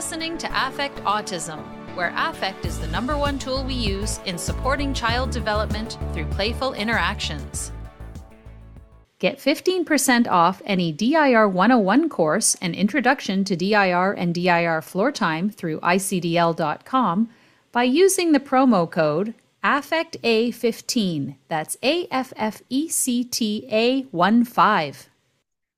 listening to Affect Autism, where affect is the number one tool we use in supporting child development through playful interactions. Get 15% off any DIR 101 course and introduction to DIR and DIR floor time through icdl.com by using the promo code AFFECTA15. That's A F F E C T A 1 5.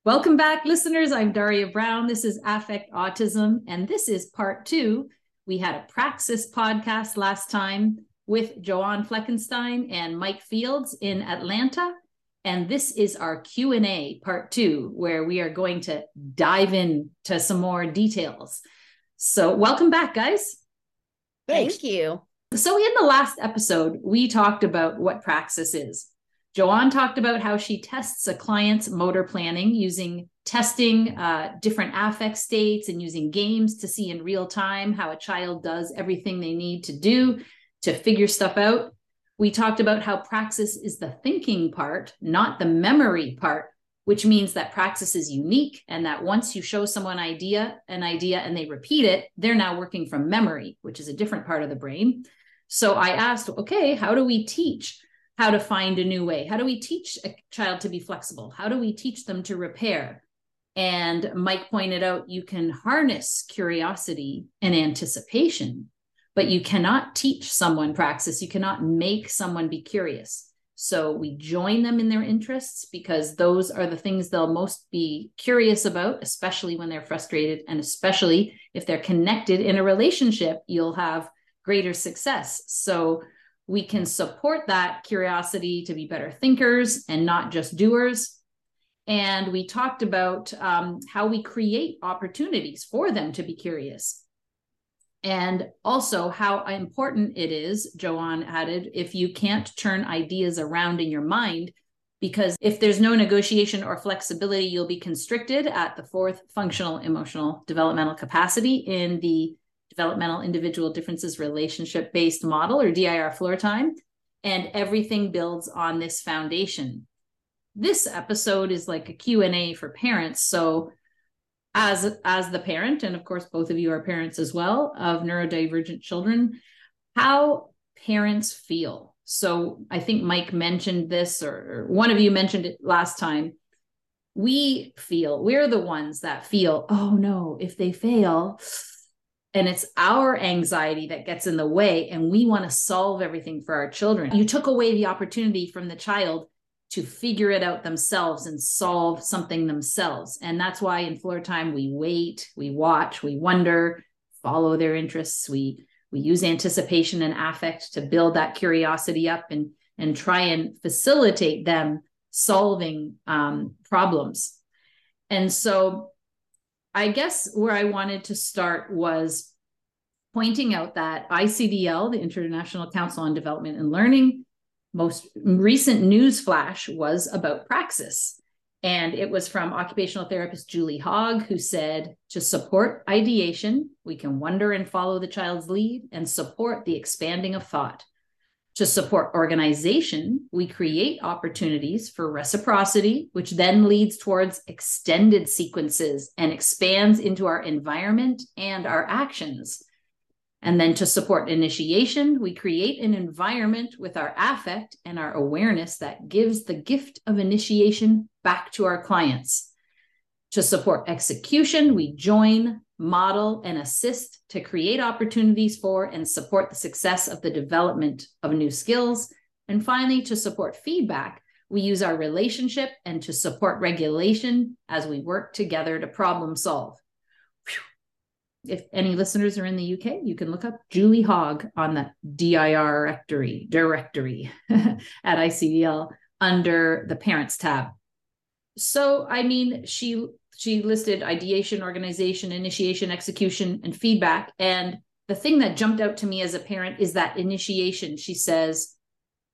Welcome back, listeners. I'm Daria Brown. This is Affect Autism, and this is part two. We had a Praxis podcast last time with Joanne Fleckenstein and Mike Fields in Atlanta. And this is our Q&A part two, where we are going to dive in to some more details. So welcome back, guys. Thanks. Thank you. So in the last episode, we talked about what Praxis is. Joanne talked about how she tests a client's motor planning using testing uh, different affect states and using games to see in real time how a child does everything they need to do to figure stuff out. We talked about how praxis is the thinking part, not the memory part, which means that praxis is unique and that once you show someone idea an idea and they repeat it, they're now working from memory, which is a different part of the brain. So I asked, okay, how do we teach how to find a new way. How do we teach a child to be flexible? How do we teach them to repair? And Mike pointed out you can harness curiosity and anticipation, but you cannot teach someone praxis. You cannot make someone be curious. So we join them in their interests because those are the things they'll most be curious about, especially when they're frustrated and especially if they're connected in a relationship, you'll have greater success. So we can support that curiosity to be better thinkers and not just doers. And we talked about um, how we create opportunities for them to be curious. And also how important it is, Joanne added, if you can't turn ideas around in your mind, because if there's no negotiation or flexibility, you'll be constricted at the fourth functional emotional developmental capacity in the developmental individual differences relationship based model or DIR floor time. And everything builds on this foundation. This episode is like a Q&A for parents. So as as the parent, and of course both of you are parents as well of neurodivergent children, how parents feel. So I think Mike mentioned this, or one of you mentioned it last time. We feel, we're the ones that feel, oh no, if they fail, and it's our anxiety that gets in the way and we want to solve everything for our children. You took away the opportunity from the child to figure it out themselves and solve something themselves. And that's why in floor time we wait we watch we wonder follow their interests. We we use anticipation and affect to build that curiosity up and and try and facilitate them solving um, problems. And so I guess where I wanted to start was pointing out that ICDL, the International Council on Development and Learning, most recent news flash was about praxis. And it was from occupational therapist Julie Hogg, who said to support ideation, we can wonder and follow the child's lead and support the expanding of thought. To support organization, we create opportunities for reciprocity, which then leads towards extended sequences and expands into our environment and our actions. And then to support initiation, we create an environment with our affect and our awareness that gives the gift of initiation back to our clients. To support execution, we join, model, and assist to create opportunities for and support the success of the development of new skills. And finally, to support feedback, we use our relationship and to support regulation as we work together to problem solve. If any listeners are in the UK, you can look up Julie Hogg on the DIR directory, directory at ICDL under the parents tab. So, I mean, she she listed ideation, organization, initiation, execution, and feedback. And the thing that jumped out to me as a parent is that initiation. She says,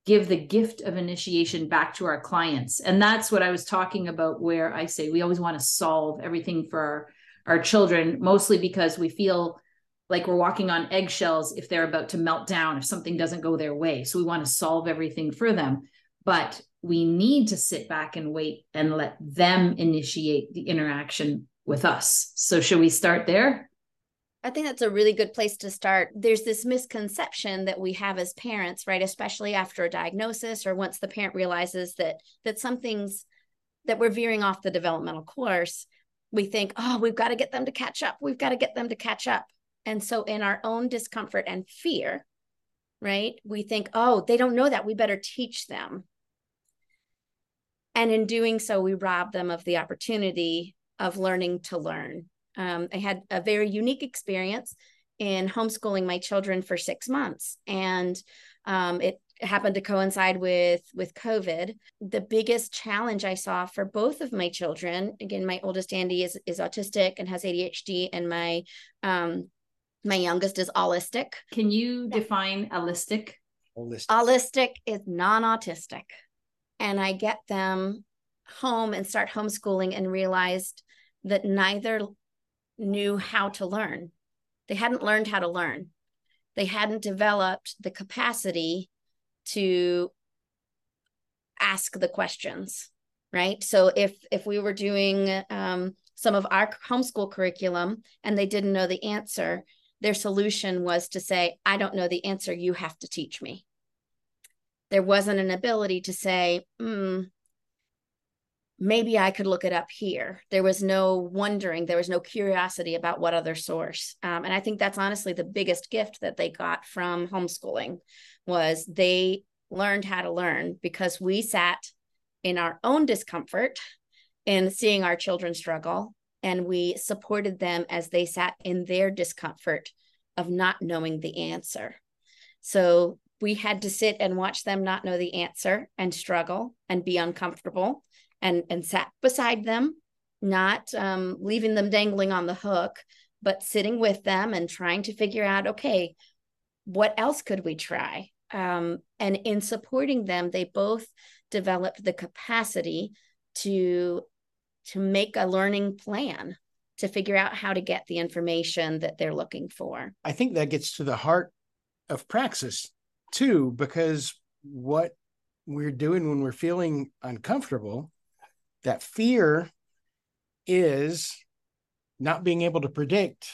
give the gift of initiation back to our clients. And that's what I was talking about, where I say we always want to solve everything for our, our children, mostly because we feel like we're walking on eggshells if they're about to melt down, if something doesn't go their way. So we want to solve everything for them. But we need to sit back and wait and let them initiate the interaction with us. So, should we start there? I think that's a really good place to start. There's this misconception that we have as parents, right? Especially after a diagnosis or once the parent realizes that that something's that we're veering off the developmental course, we think, oh, we've got to get them to catch up. We've got to get them to catch up. And so in our own discomfort and fear, right, we think, oh, they don't know that. We better teach them. And in doing so, we rob them of the opportunity of learning to learn. Um, I had a very unique experience in homeschooling my children for six months. And um, it happened to coincide with with covid. The biggest challenge i saw for both of my children again my oldest andy is is autistic and has adhd and my um my youngest is allistic can you define allistic allistic, allistic is non-autistic and i get them home and start homeschooling and realized that neither knew how to learn. They hadn't learned how to learn. They hadn't developed the capacity to ask the questions right? So if if we were doing um, some of our homeschool curriculum and they didn't know the answer their solution was to say i don't know the answer. You have to teach me there wasn't an ability to say mm, maybe i could look it up here there was no wondering there was no curiosity about what other source um, and i think that's honestly the biggest gift that they got from homeschooling was they learned how to learn because we sat in our own discomfort in seeing our children struggle and we supported them as they sat in their discomfort of not knowing the answer. So we had to sit and watch them not know the answer and struggle and be uncomfortable and and sat beside them not um, leaving them dangling on the hook but sitting with them and trying to figure out okay what else could we try? Um, and in supporting them they both developed the capacity to to make a learning plan to figure out how to get the information that they're looking for. I think that gets to the heart of praxis too because what we're doing when we're feeling uncomfortable that fear is not being able to predict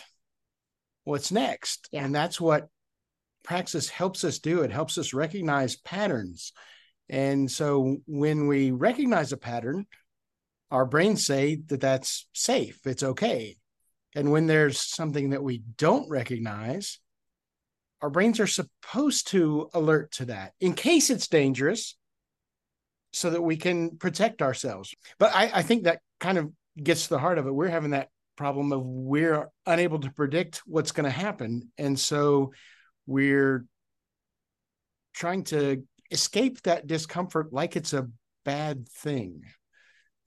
what's next yeah. and that's what praxis helps us do. It helps us recognize patterns. And so when we recognize a pattern, our brains say that that's safe, it's okay. And when there's something that we don't recognize, our brains are supposed to alert to that in case it's dangerous so that we can protect ourselves. But I, I think that kind of gets to the heart of it. We're having that problem of we're unable to predict what's going to happen. And so we're trying to escape that discomfort like it's a bad thing.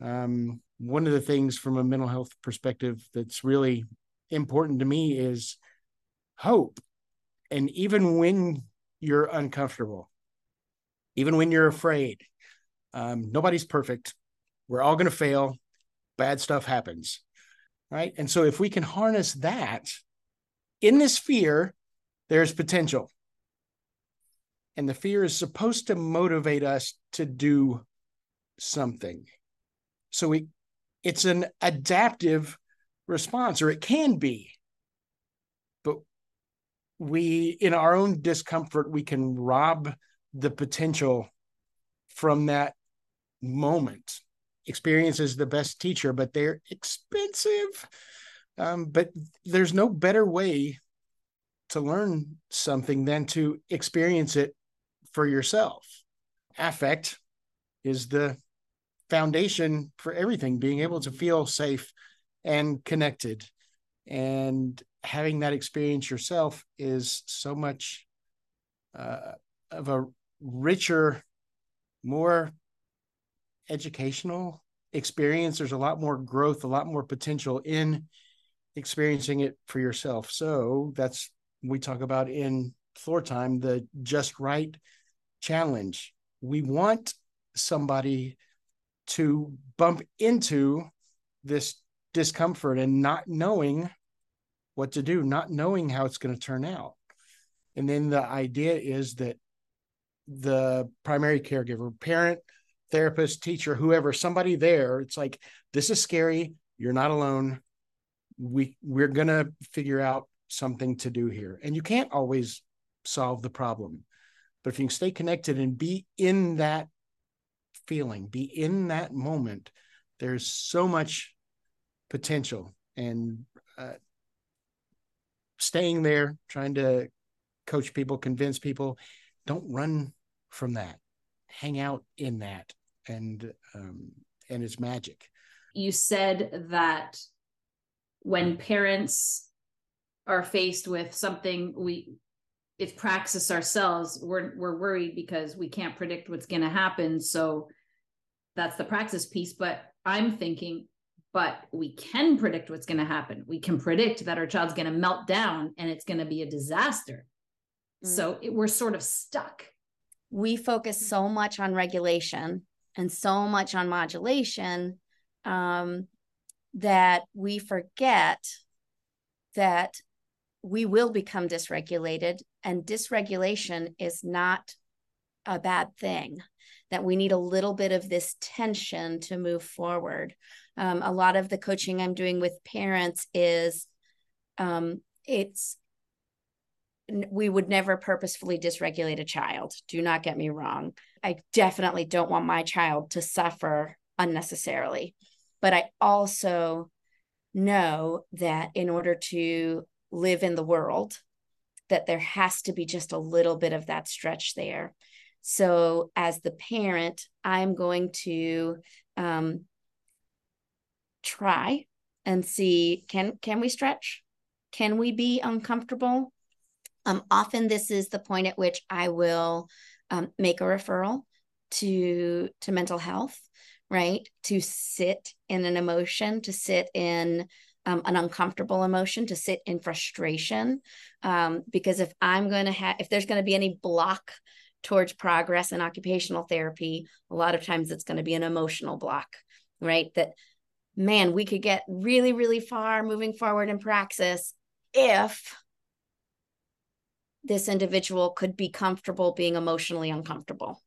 Um, one of the things from a mental health perspective that's really important to me is hope. And even when you're uncomfortable, even when you're afraid, um, nobody's perfect. We're all going to fail. Bad stuff happens. Right. And so if we can harness that in this fear, there's potential. And the fear is supposed to motivate us to do something. So we it's an adaptive response, or it can be. We, in our own discomfort, we can rob the potential from that moment. Experience is the best teacher, but they're expensive. Um, but there's no better way to learn something than to experience it for yourself. Affect is the foundation for everything, being able to feel safe and connected. And having that experience yourself is so much uh, of a richer, more educational experience. There's a lot more growth, a lot more potential in experiencing it for yourself. So that's we talk about in floor time the just right challenge. We want somebody to bump into this discomfort and not knowing what to do, not knowing how it's going to turn out. And then the idea is that the primary caregiver, parent, therapist, teacher, whoever, somebody there, it's like, this is scary. You're not alone. We we're gonna figure out something to do here. And you can't always solve the problem. But if you can stay connected and be in that feeling, be in that moment, there's so much potential. And uh, staying there, trying to coach people, convince people, don't run from that. Hang out in that, and um, and it's magic. You said that when parents are faced with something we if praxis ourselves. We're we're worried because we can't predict what's going to happen. So that's the praxis piece. But i'm thinking but we can predict what's going to happen. We can predict that our child's going to melt down and it's going to be a disaster. Mm. so it, we're sort of stuck. We focus so much on regulation and so much on modulation um, that we forget that we will become dysregulated and dysregulation is not a bad thing that we need a little bit of this tension to move forward um, a lot of the coaching i'm doing with parents is um, it's we would never purposefully dysregulate a child. Do not get me wrong. I definitely don't want my child to suffer unnecessarily. But i also know that in order to live in the world that there has to be just a little bit of that stretch there. So as the parent i'm going to um, try and see can can we stretch can we be uncomfortable um, often this is the point at which i will um, make a referral to to mental health right? To sit in an emotion, to sit in um, an uncomfortable emotion, to sit in frustration. Um, because if I'm going to have, if there's going to be any block towards progress in occupational therapy, a lot of times it's going to be an emotional block, right? That, man, we could get really, really far moving forward in praxis if this individual could be comfortable being emotionally uncomfortable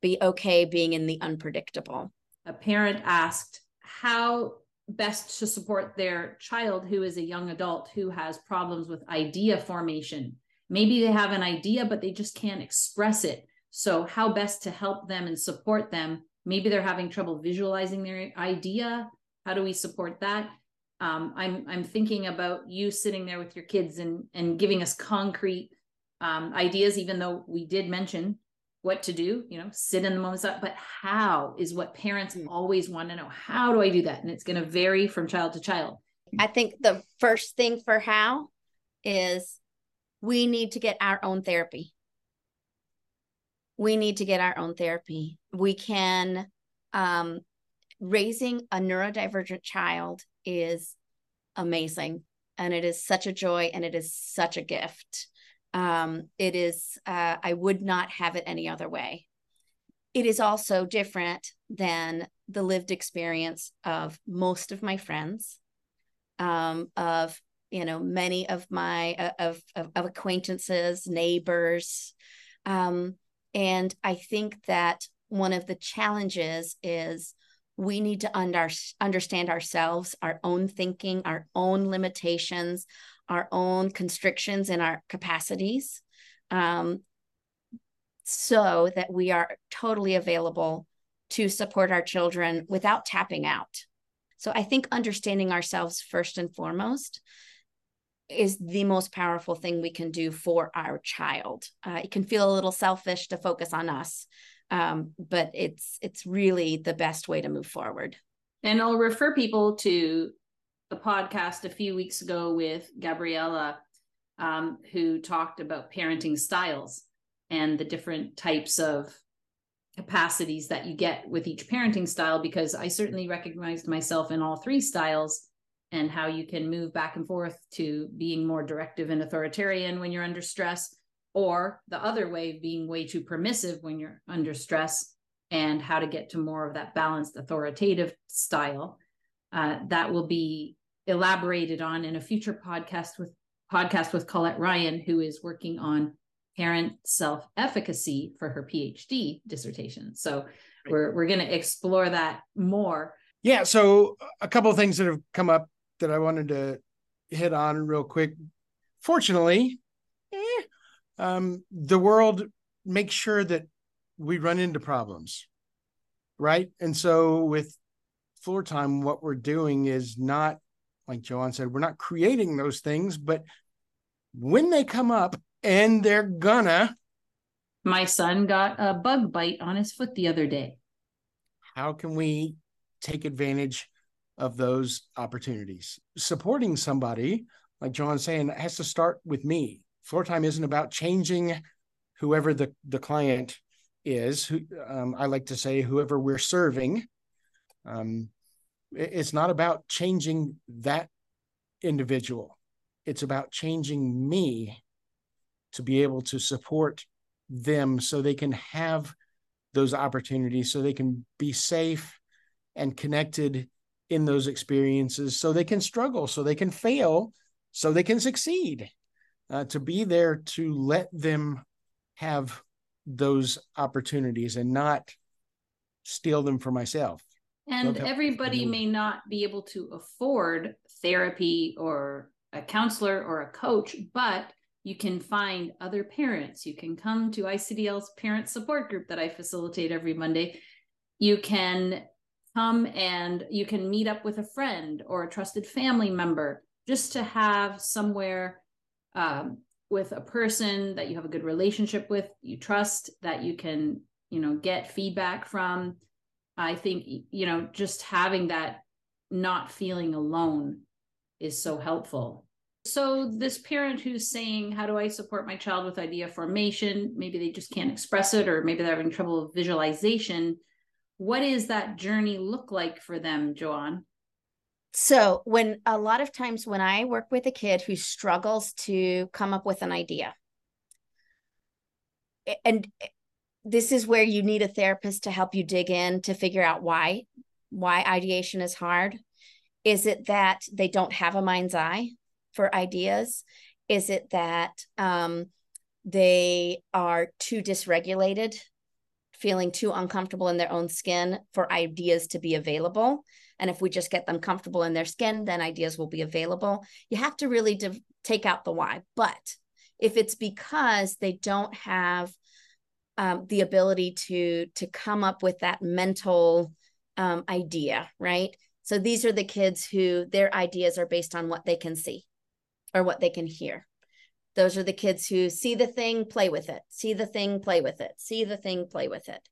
be okay being in the unpredictable. A parent asked how best to support their child who is a young adult who has problems with idea formation. Maybe they have an idea, but they just can't express it. So, how best to help them and support them? Maybe they're having trouble visualizing their idea. How do we support that? Um, I'm I'm thinking about you sitting there with your kids and and giving us concrete um, ideas, even though we did mention what to do, you know, sit in the moment, but how is what parents mm. always want to know. How do I do that? And it's going to vary from child to child. I think the first thing for how is we need to get our own therapy. We need to get our own therapy. We can, um, raising a neurodivergent child is amazing and it is such a joy and it is such a gift um, it is, uh, I would not have it any other way. It is also different than the lived experience of most of my friends, um, of you know many of my uh, of, of, of acquaintances, neighbors, um, and I think that one of the challenges is we need to under, understand ourselves, our own thinking, our own limitations, our own constrictions and our capacities um, so that we are totally available to support our children without tapping out. So I think understanding ourselves first and foremost is the most powerful thing we can do for our child. Uh, it can feel a little selfish to focus on us, um, but it's it's really the best way to move forward. And I'll refer people to a podcast a few weeks ago with Gabriella, um, who talked about parenting styles and the different types of capacities that you get with each parenting style, because I certainly recognized myself in all three styles and how you can move back and forth to being more directive and authoritarian when you're under stress, or the other way, being way too permissive when you're under stress, and how to get to more of that balanced authoritative style. Uh, that will be elaborated on in a future podcast with podcast with Colette Ryan, who is working on parent self-efficacy for her PhD dissertation. So we're we're going to explore that more. Yeah. So a couple of things that have come up that I wanted to hit on real quick. Fortunately, eh, um, the world makes sure that we run into problems, right? And so with floor time, what we're doing is not, like Joanne said, we're not creating those things, but when they come up, and they're gonna. My son got a bug bite on his foot the other day. How can we take advantage of those opportunities? Supporting somebody, like Joanne's saying, has to start with me. Floor time isn't about changing whoever the, the client is. Who um, I like to say, whoever we're serving. Um, it's not about changing that individual. It's about changing me to be able to support them so they can have those opportunities, so they can be safe and connected in those experiences, so they can struggle, so they can fail, so they can succeed. Uh, to be there to let them have those opportunities and not steal them for myself. And everybody may not be able to afford therapy or a counselor or a coach, but you can find other parents. You can come to ICDL's parent support group that I facilitate every Monday. You can come and you can meet up with a friend or a trusted family member just to have somewhere um, with a person that you have a good relationship with, you trust, that you can, you know, get feedback from. I think, you know, just having that not feeling alone is so helpful. So this parent who's saying how do i support my child with idea formation? Maybe they just can't express it or maybe they're having trouble with visualization what is that journey look like for them joanne so when a lot of times when i work with a kid who struggles to come up with an idea and this is where you need a therapist to help you dig in to figure out why why ideation is hard is it that they don't have a mind's eye for ideas? Is it that um, they are too dysregulated, feeling too uncomfortable in their own skin for ideas to be available? And if we just get them comfortable in their skin, then ideas will be available. You have to really take out the why. But if it's because they don't have um, the ability to to come up with that mental um, idea, right? So these are the kids who their ideas are based on what they can see or what they can hear. Those are the kids who see the thing, play with it, see the thing, play with it, see the thing, play with it.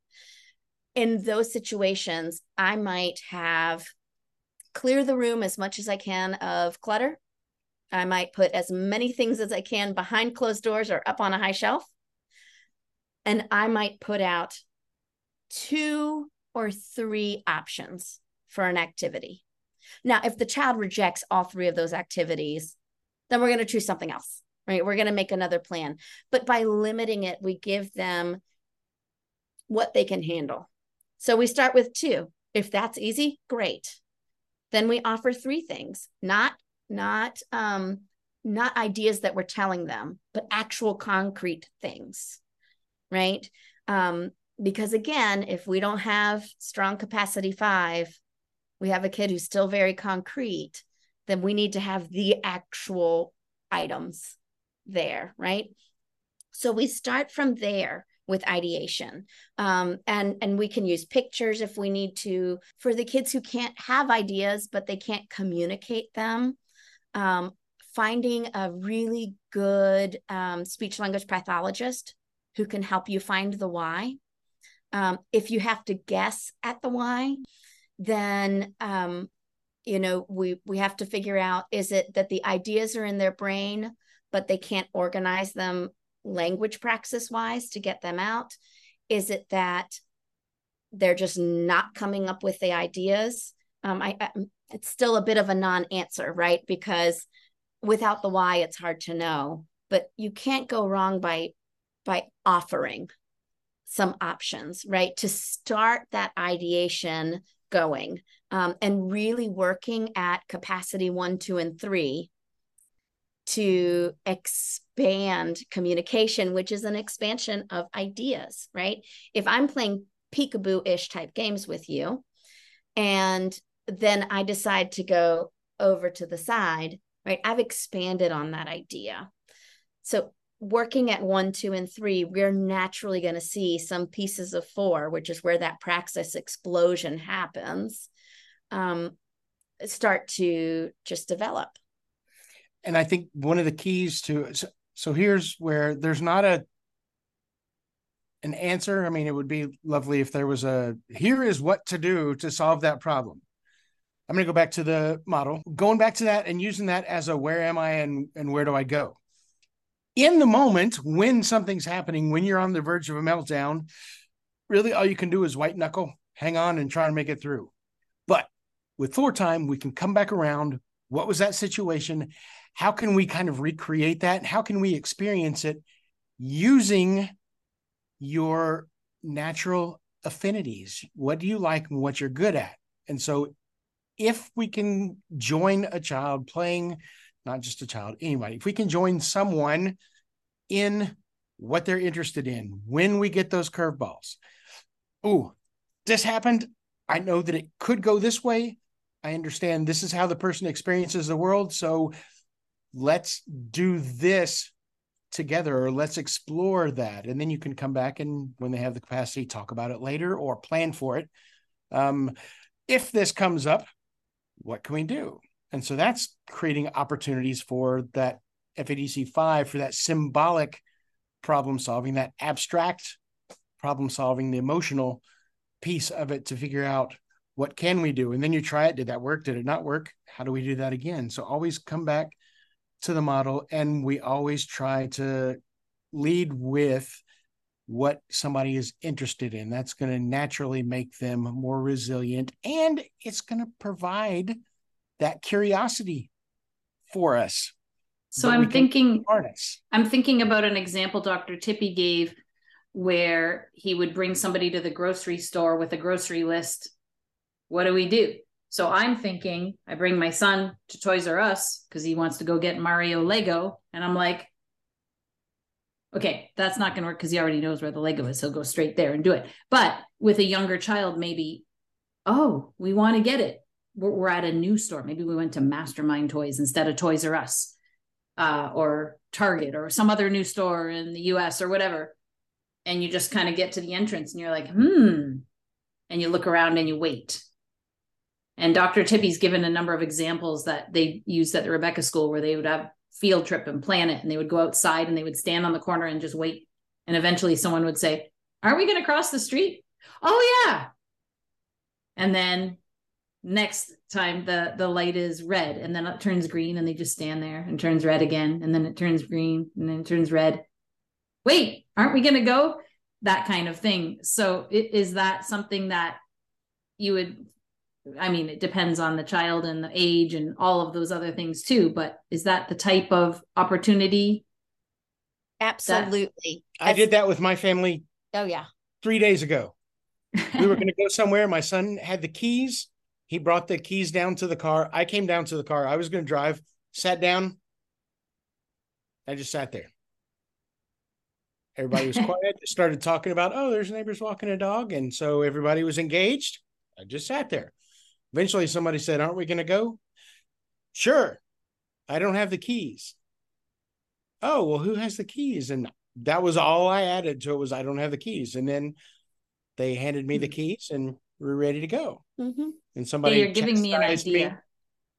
In those situations, I might have clear the room as much as I can of clutter. I might put as many things as I can behind closed doors or up on a high shelf. And I might put out two or three options for an activity. Now, if the child rejects all three of those activities, then we're going to choose something else, right? We're going to make another plan. But by limiting it, we give them what they can handle. So we start with two. If that's easy, great. Then we offer three things, not not um not ideas that we're telling them, but actual concrete things. Right? Um because again, if we don't have strong capacity 5, we have a kid who's still very concrete then we need to have the actual items there, right? So we start from there with ideation. Um, and and we can use pictures if we need to for the kids who can't have ideas but they can't communicate them. Um, finding a really good um, speech language pathologist who can help you find the why. Um, if you have to guess at the why then um, you know we we have to figure out is it that the ideas are in their brain but they can't organize them language praxis wise to get them out. Is it that they're just not coming up with the ideas? Um, I, I it's still a bit of a non-answer right? Because without the why it's hard to know. But you can't go wrong by by offering some options right to start that ideation going um, and really working at capacity one, two, and three to expand communication, which is an expansion of ideas, right? If I'm playing peekaboo ish type games with you, and then I decide to go over to the side, right? I've expanded on that idea. So working at one, two, and three, we're naturally going to see some pieces of four, which is where that praxis explosion happens, um, start to just develop. And I think one of the keys to so, so here's where there's not a an answer. I mean, it would be lovely if there was a here is what to do to solve that problem. I'm going to go back to the model, going back to that and using that as a where am I and and where do I go? in the moment when something's happening, when you're on the verge of a meltdown, really all you can do is white knuckle, hang on, and try and make it through. But with floor time, we can come back around. What was that situation? How can we kind of recreate that? How can we experience it using your natural affinities? What do you like and what you're good at? And so, if we can join a child playing not just a child, anybody. If we can join someone in what they're interested in when we get those curveballs. Oh, this happened. I know that it could go this way. I understand this is how the person experiences the world. So let's do this together or let's explore that. And then you can come back and when they have the capacity, talk about it later or plan for it. Um, if this comes up, what can we do? And so that's creating opportunities for that FEDC 5 for that symbolic problem solving, that abstract problem solving, the emotional piece of it to figure out what can we do? And then you try it. Did that work? Did it not work? How do we do that again? So always come back to the model and we always try to lead with what somebody is interested in. That's going to naturally make them more resilient and it's going to provide that curiosity for us. So I'm thinking harness. I'm thinking about an example Dr. Tippy gave where he would bring somebody to the grocery store with a grocery list. What do we do? So I'm thinking I bring my son to Toys R Us because he wants to go get Mario Lego. And I'm like, okay, that's not going to work because he already knows where the Lego is. He'll go straight there and do it. But with a younger child, maybe, oh, we want to get it we're, we're at a new store. Maybe we went to Mastermind Toys instead of Toys R Us uh, or Target or some other new store in the US or whatever. And you just kind of get to the entrance and you're like, hmm. And you look around and you wait. And Dr. Tippy's given a number of examples that they used at the Rebecca School where they would have field trip and plan it and they would go outside and they would stand on the corner and just wait. And eventually someone would say, Aren't we going to cross the street? Oh, yeah. And then next time the the light is red and then it turns green and they just stand there and turns red again and then it turns green and then it turns red wait aren't we going to go that kind of thing so it, is that something that you would i mean it depends on the child and the age and all of those other things too but is that the type of opportunity absolutely i did that with my family oh yeah three days ago we were going to go somewhere my son had the keys he brought the keys down to the car. I came down to the car. I was going to drive, sat down. I just sat there. Everybody was quiet. Started talking about, oh, there's neighbors walking a dog. And so everybody was engaged. I just sat there. Eventually, somebody said, Aren't we going to go? Sure. I don't have the keys. Oh, well, who has the keys? And that was all I added to it was I don't have the keys. And then they handed me the hmm. keys and we are ready to go. Mm-hmm. And somebody you're giving me an idea. Me.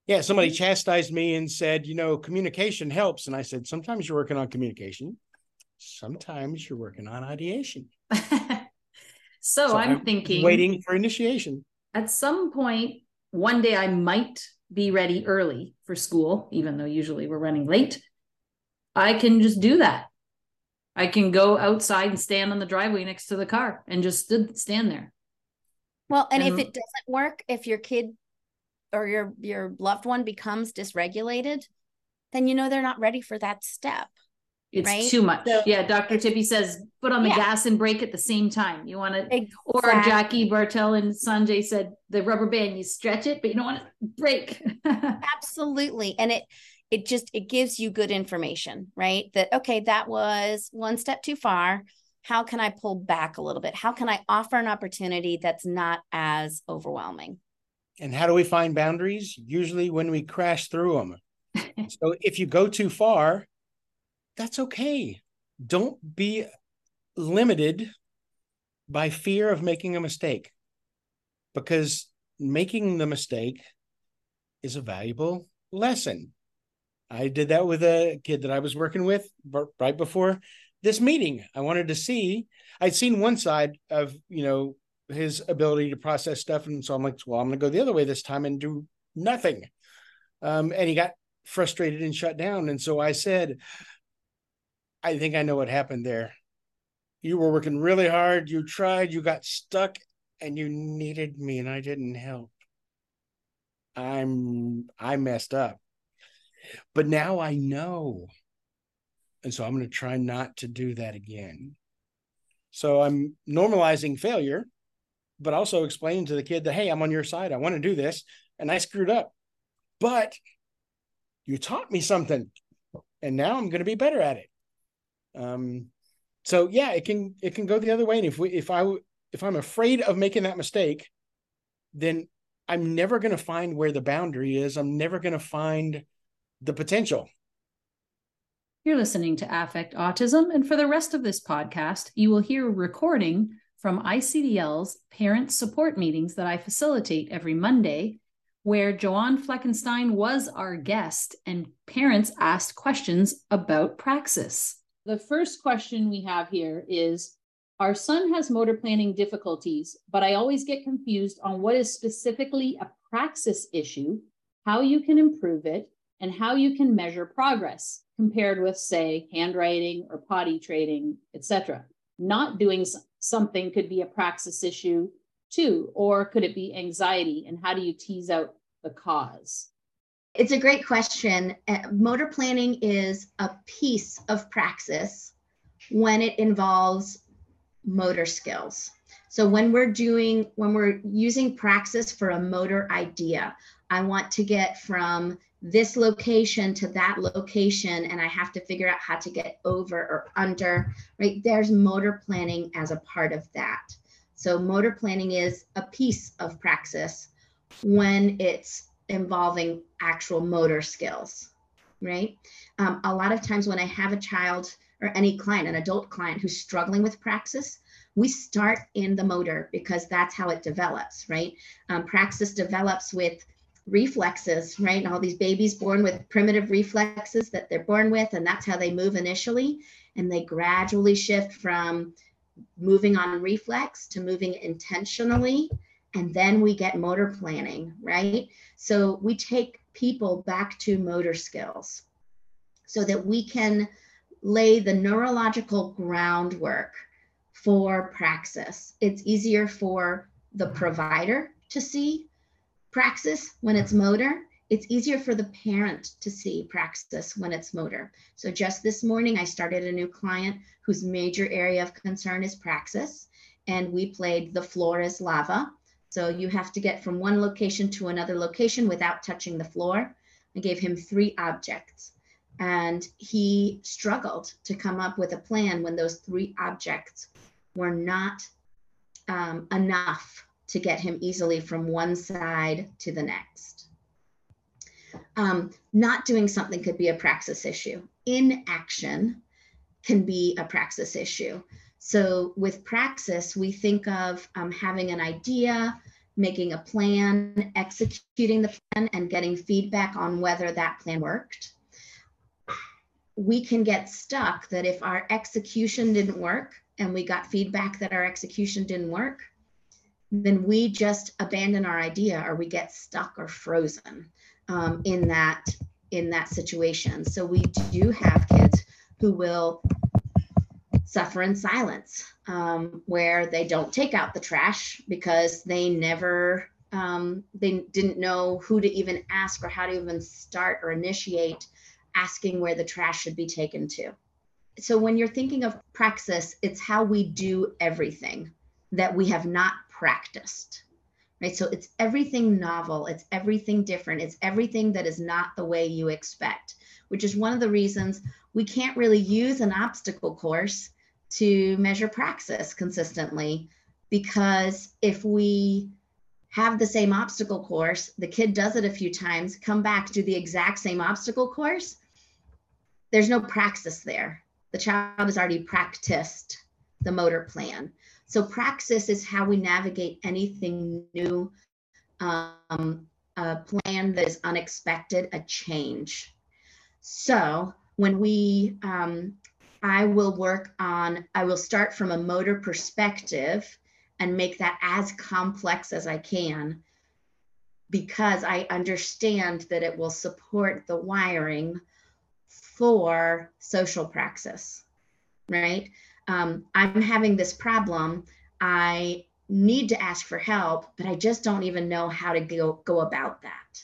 Yeah, somebody mm-hmm. chastised me and said, you know, communication helps. And I said, sometimes you're working on communication, sometimes you're working on ideation. so, so, I'm, I'm thinking waiting for initiation. At some point, one day I might be ready early for school, even though usually we're running late. I can just do that. I can go outside and stand on the driveway next to the car and just stand there. Well, and, and if it doesn't work, if your kid or your your loved one becomes dysregulated, then you know they're not ready for that step. It's right? too much. So, yeah, Dr. Tippy says put on the yeah. gas and brake at the same time. You want to, exactly. or Jackie Bartell and Sanjay said the rubber band, you stretch it, but you don't want to break. Absolutely, and it it just it gives you good information, right? That okay, that was one step too far how can I pull back a little bit? How can I offer an opportunity that's not as overwhelming? And how do we find boundaries? Usually when we crash through them. so if you go too far, that's okay. Don't be limited by fear of making a mistake because making the mistake is a valuable lesson. I did that with a kid that I was working with right before this meeting. I wanted to see, I'd seen one side of, you know, his ability to process stuff. And so I'm like, well, I'm going to go the other way this time and do nothing. Um, and he got frustrated and shut down. And so I said, I think I know what happened there. You were working really hard. You tried, you got stuck, and you needed me, and I didn't help. I'm I messed up. But now I know. And so I'm going to try not to do that again. So I'm normalizing failure, but also explaining to the kid that, hey, I'm on your side. I want to do this. And I screwed up. But you taught me something. And now I'm going to be better at it. Um, so yeah, it can it can go the other way. And if we if I if I'm afraid of making that mistake, then I'm never going to find where the boundary is. I'm never going to find the potential. You're listening to Affect Autism, and for the rest of this podcast, you will hear a recording from ICDL's parent support meetings that I facilitate every Monday, where Joanne Fleckenstein was our guest and parents asked questions about praxis. The first question we have here is Our son has motor planning difficulties, but I always get confused on what is specifically a praxis issue, how you can improve it, and how you can measure progress compared with, say, handwriting or potty training, etc. Not doing something could be a praxis issue too, or could it be anxiety? And how do you tease out the cause? It's a great question. Uh, motor planning is a piece of praxis when it involves motor skills. So when we're doing, when we're using praxis for a motor idea, I want to get from this location to that location and I have to figure out how to get over or under, right? There's motor planning as a part of that. So motor planning is a piece of praxis when it's involving actual motor skills, right? Um, a lot of times when I have a child or any client, an adult client who's struggling with praxis, we start in the motor because that's how it develops, right? Um, praxis develops with reflexes, right? And all these babies born with primitive reflexes that they're born with, and that's how they move initially. And they gradually shift from moving on reflex to moving intentionally. And then we get motor planning, right? So we take people back to motor skills so that we can lay the neurological groundwork for praxis. It's easier for the provider to see praxis when it's motor. It's easier for the parent to see praxis when it's motor. So just this morning, I started a new client whose major area of concern is praxis. And we played The Floor is Lava. So you have to get from one location to another location without touching the floor. I gave him three objects and he struggled to come up with a plan when those three objects were not um, enough to get him easily from one side to the next. Um, not doing something could be a praxis issue. Inaction can be a praxis issue. So with praxis, we think of um, having an idea, making a plan, executing the plan, and getting feedback on whether that plan worked. We can get stuck that if our execution didn't work and we got feedback that our execution didn't work, then we just abandon our idea or we get stuck or frozen um, in that in that situation. So we do have kids who will suffer in silence, um, where they don't take out the trash because they never um, they didn't know who to even ask or how to even start or initiate asking where the trash should be taken to. So when you're thinking of praxis, it's how we do everything that we have not practiced right so it's everything novel it's everything different it's everything that is not the way you expect which is one of the reasons we can't really use an obstacle course to measure praxis consistently because if we have the same obstacle course. The kid does it a few times, come back, do the exact same obstacle course. There's no praxis there. The child has already practiced the motor plan. So, praxis is how we navigate anything new, um, a plan that is unexpected, a change. So, when we, um, I will work on, I will start from a motor perspective and make that as complex as I can because I understand that it will support the wiring for social praxis, right? Um, I'm having this problem. I need to ask for help, but I just don't even know how to go, go about that.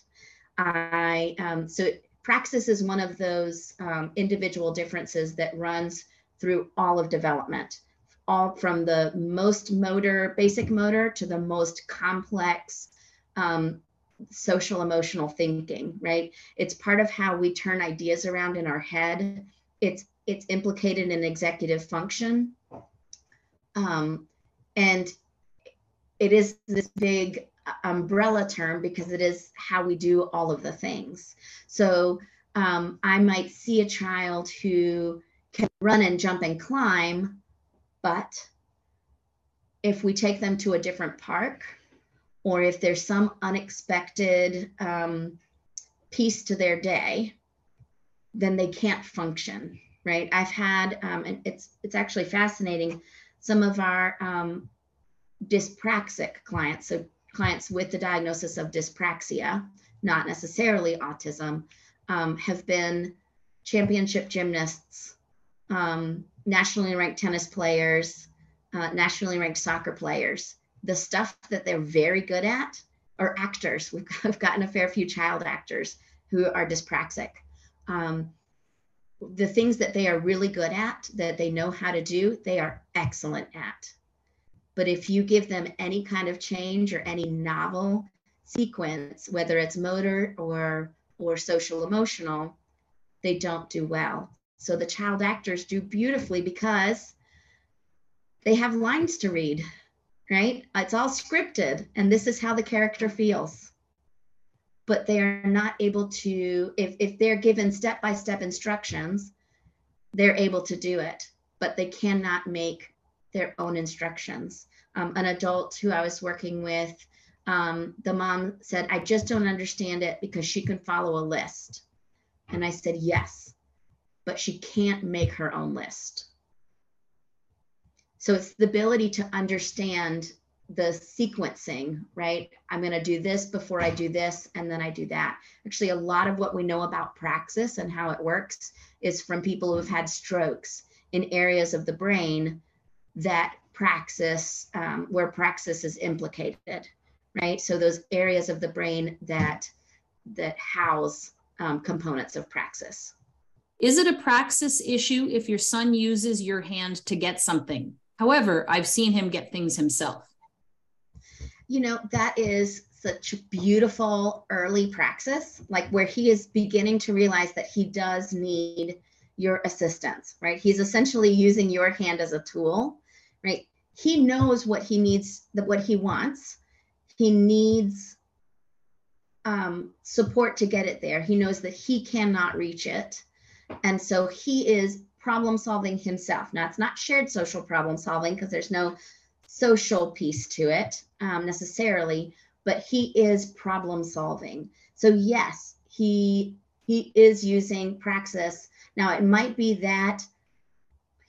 I um, so praxis is one of those um, individual differences that runs through all of development all from the most motor, basic motor to the most complex um, social emotional thinking, right? It's part of how we turn ideas around in our head. It's it's implicated in executive function. Um, and it is this big umbrella term because it is how we do all of the things. So um, I might see a child who can run and jump and climb, but if we take them to a different park, or if there's some unexpected um, piece to their day, then they can't function, right? I've had, um, and it's it's actually fascinating. Some of our um, dyspraxic clients, so clients with the diagnosis of dyspraxia, not necessarily autism, um, have been championship gymnasts, um, nationally ranked tennis players, uh, nationally ranked soccer players. The stuff that they're very good at are actors. We've, we've gotten a fair few child actors who are dyspraxic. Um, the things that they are really good at, that they know how to do, they are excellent at. But if you give them any kind of change or any novel sequence, whether it's motor or or social emotional, they don't do well. So the child actors do beautifully because they have lines to read, right? It's all scripted, and this is how the character feels. But they are not able to, if, if they're given step by step instructions, they're able to do it, but they cannot make their own instructions. Um, an adult who I was working with, um, the mom said, I just don't understand it because she can follow a list. And I said, Yes, but she can't make her own list. So it's the ability to understand the sequencing, right? I'm going to do this before I do this, and then I do that. Actually, a lot of what we know about praxis and how it works is from people who have had strokes in areas of the brain that praxis, um, where praxis is implicated, right? So those areas of the brain that that house um, components of praxis. Is it a praxis issue if your son uses your hand to get something? However, I've seen him get things himself. You know, that is such beautiful early praxis, like where he is beginning to realize that he does need your assistance, right? He's essentially using your hand as a tool, right? He knows what he needs, that what he wants. He needs um, support to get it there. He knows that he cannot reach it. And so he is problem solving himself. Now, it's not shared social problem solving because there's no social piece to it um, necessarily, but he is problem solving. So, yes, he he is using praxis. Now, it might be that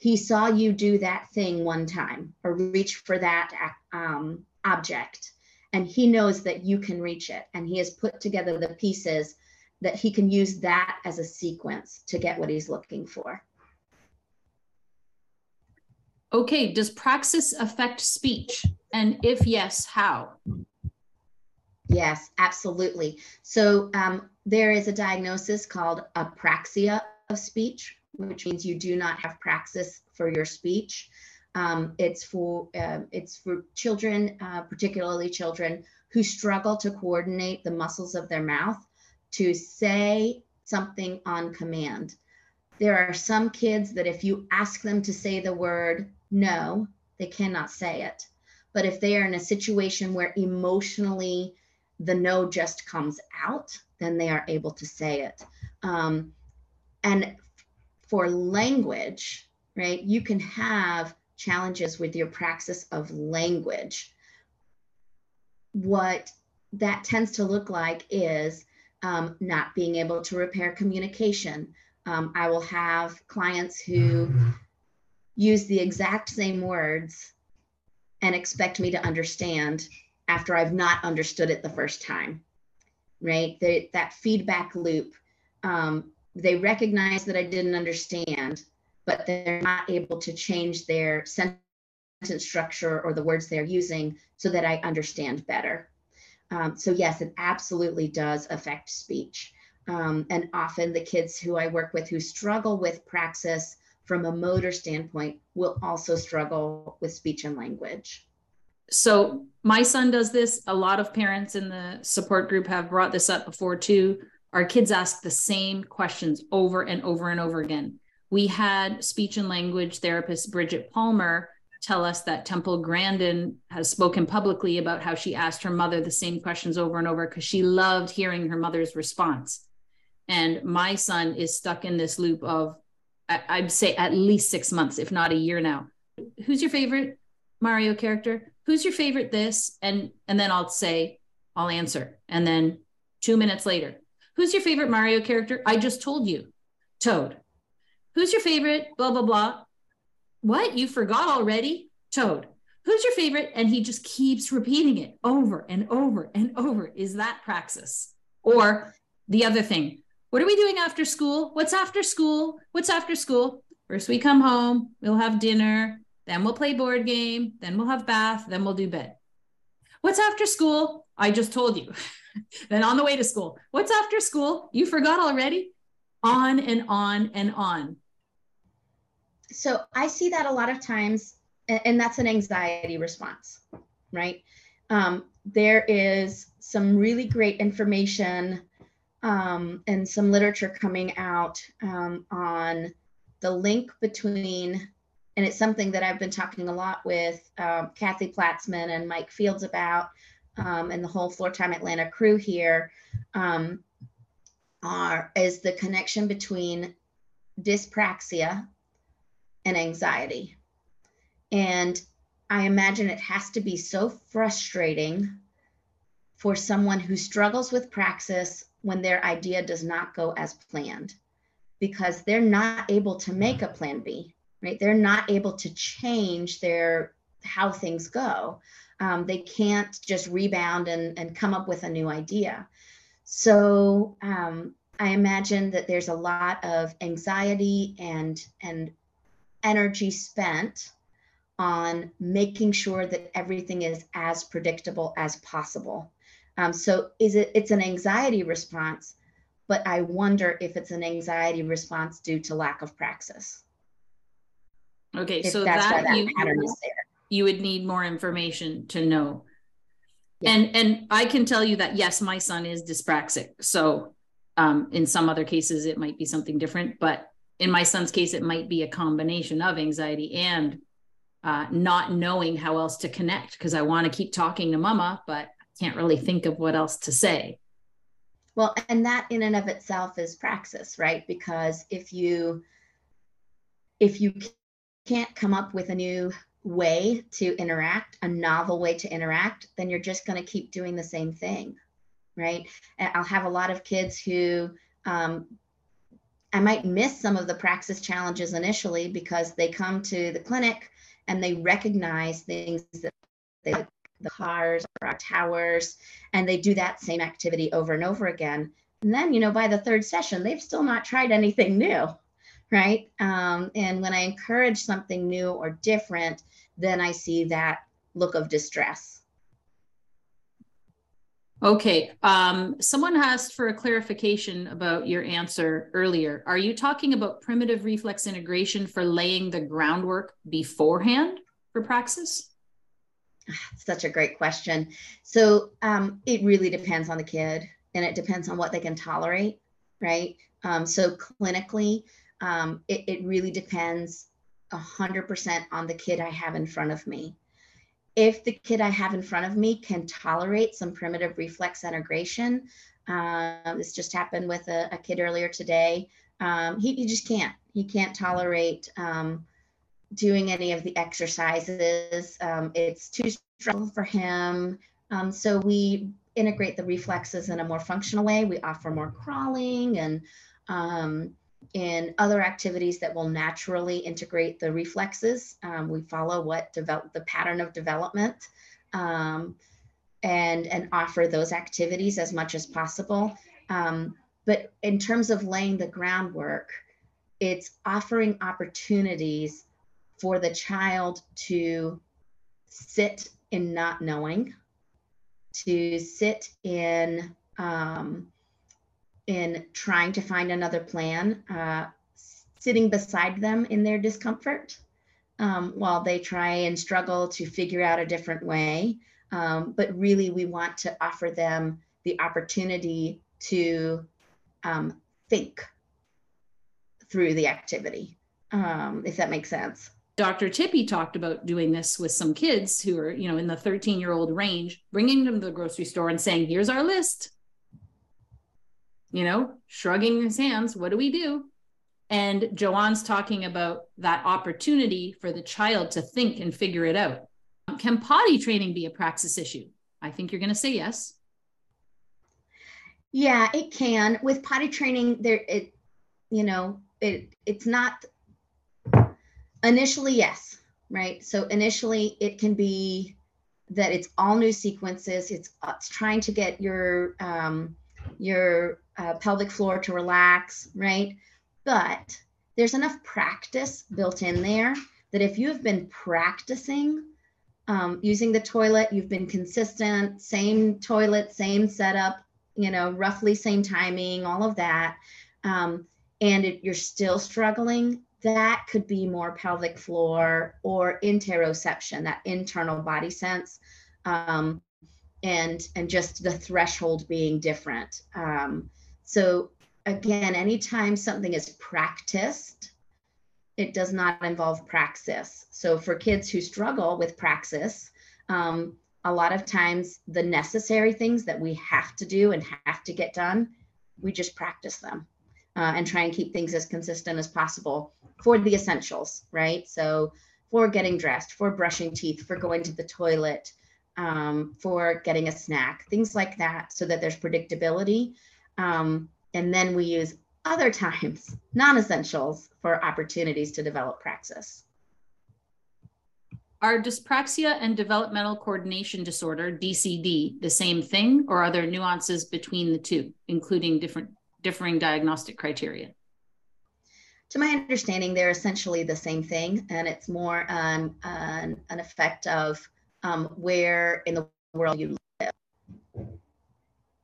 he saw you do that thing one time or reach for that um, object, and he knows that you can reach it, and he has put together the pieces that he can use that as a sequence to get what he's looking for. Okay, does praxis affect speech? And if yes, how? Yes, absolutely. So um, there is a diagnosis called apraxia of speech, which means you do not have praxis for your speech. Um, it's for uh, it's for children, uh, particularly children who struggle to coordinate the muscles of their mouth to say something on command. There are some kids that if you ask them to say the word no, they cannot say it. But if they are in a situation where emotionally the no just comes out, then they are able to say it. Um, and for language, right, you can have challenges with your praxis of language. What that tends to look like is um, not being able to repair communication. Um, I will have clients who use the exact same words and expect me to understand after I've not understood it the first time, right? They, that feedback loop, um, they recognize that I didn't understand, but they're not able to change their sentence structure or the words they're using so that I understand better. Um, so yes, it absolutely does affect speech. Um, and often the kids who I work with who struggle with praxis from a motor standpoint will also struggle with speech and language. So my son does this. A lot of parents in the support group have brought this up before too. Our kids ask the same questions over and over and over again. We had speech and language therapist Bridget Palmer tell us that Temple Grandin has spoken publicly about how she asked her mother the same questions over and over because she loved hearing her mother's response. And my son is stuck in this loop of, I'd say at least six months, if not a year now. Who's your favorite Mario character? Who's your favorite this? And and then I'll say, I'll answer. And then two minutes later, who's your favorite Mario character? I just told you, Toad. Who's your favorite? Blah, blah, blah. What? You forgot already? Toad. Who's your favorite? And he just keeps repeating it over and over and over. Is that praxis? Or the other thing, what are we doing after school? What's after school? What's after school? First, we come home, we'll have dinner, then we'll play board game, then we'll have bath, then we'll do bed. What's after school? I just told you. then on the way to school. What's after school? You forgot already? On and on and on so I see that a lot of times, and that's an anxiety response, right? Um, there is some really great information um, and some literature coming out um, on the link between, and it's something that I've been talking a lot with um, Kathy Platzman and Mike Fields about, um, and the whole Floor Time Atlanta crew here, um, are is the connection between dyspraxia and anxiety. And I imagine it has to be so frustrating for someone who struggles with praxis when their idea does not go as planned because they're not able to make a plan B, right? They're not able to change their how things go. Um, they can't just rebound and, and come up with a new idea. So um, I imagine that there's a lot of anxiety and and energy spent on making sure that everything is as predictable as possible. Um, so is it it's an anxiety response, but I wonder if it's an anxiety response due to lack of praxis. Okay, if so that, that you, you would need more information to know. Yeah. And and I can tell you that yes, my son is dyspraxic. So um, in some other cases, it might be something different, but in my son's case, it might be a combination of anxiety and uh, not knowing how else to connect because I want to keep talking to mama, but I can't really think of what else to say. Well, and that in and of itself is praxis, right? Because if you if you can't come up with a new way to interact, a novel way to interact, then you're just going to keep doing the same thing, right? And I'll have a lot of kids who um, I might miss some of the praxis challenges initially because they come to the clinic and they recognize things that they like the cars or towers, and they do that same activity over and over again. And then, you know, by the third session, they've still not tried anything new, right? Um, and when I encourage something new or different, then I see that look of distress. Okay. Um, someone asked for a clarification about your answer earlier. Are you talking about primitive reflex integration for laying the groundwork beforehand for praxis? Such a great question. So um, it really depends on the kid and it depends on what they can tolerate, right? Um, so clinically, um, it, it really depends 100% on the kid I have in front of me. if the kid I have in front of me can tolerate some primitive reflex integration, um, this just happened with a, a kid earlier today. Um, he, he, just can't. He can't tolerate um, doing any of the exercises. Um, it's too stressful for him. Um, so we integrate the reflexes in a more functional way. We offer more crawling and in other activities that will naturally integrate the reflexes. Um, we follow what develop the pattern of development um, and, and offer those activities as much as possible. Um, but in terms of laying the groundwork, it's offering opportunities for the child to sit in not knowing, to sit in um, in trying to find another plan, uh, sitting beside them in their discomfort um, while they try and struggle to figure out a different way. Um, but really, we want to offer them the opportunity to um, think through the activity, um, if that makes sense. Dr. Tippy talked about doing this with some kids who are, you know, in the 13 year old range, bringing them to the grocery store and saying, here's our list you know, shrugging his hands. What do we do? And Joanne's talking about that opportunity for the child to think and figure it out. Can potty training be a praxis issue? I think you're going to say yes. Yeah, it can. With potty training, there it, you know, it it's not initially yes, right? So initially it can be that it's all new sequences. It's it's trying to get your um, your uh, pelvic floor to relax, right? But there's enough practice built in there that if you have been practicing um, using the toilet, you've been consistent, same toilet, same setup, you know, roughly same timing, all of that, um, and it, you're still struggling, that could be more pelvic floor or interoception, that internal body sense. Um, and and just the threshold being different. Um, so again, anytime something is practiced, it does not involve praxis. So for kids who struggle with praxis, um, a lot of times the necessary things that we have to do and have to get done, we just practice them uh, and try and keep things as consistent as possible for the essentials, right? So for getting dressed, for brushing teeth, for going to the toilet, um, for getting a snack, things like that, so that there's predictability. Um, and then we use other times, non essentials, for opportunities to develop praxis. Are dyspraxia and developmental coordination disorder, DCD, the same thing, or are there nuances between the two, including different differing diagnostic criteria? To my understanding, they're essentially the same thing, and it's more um, an, an effect of um, where in the world you live.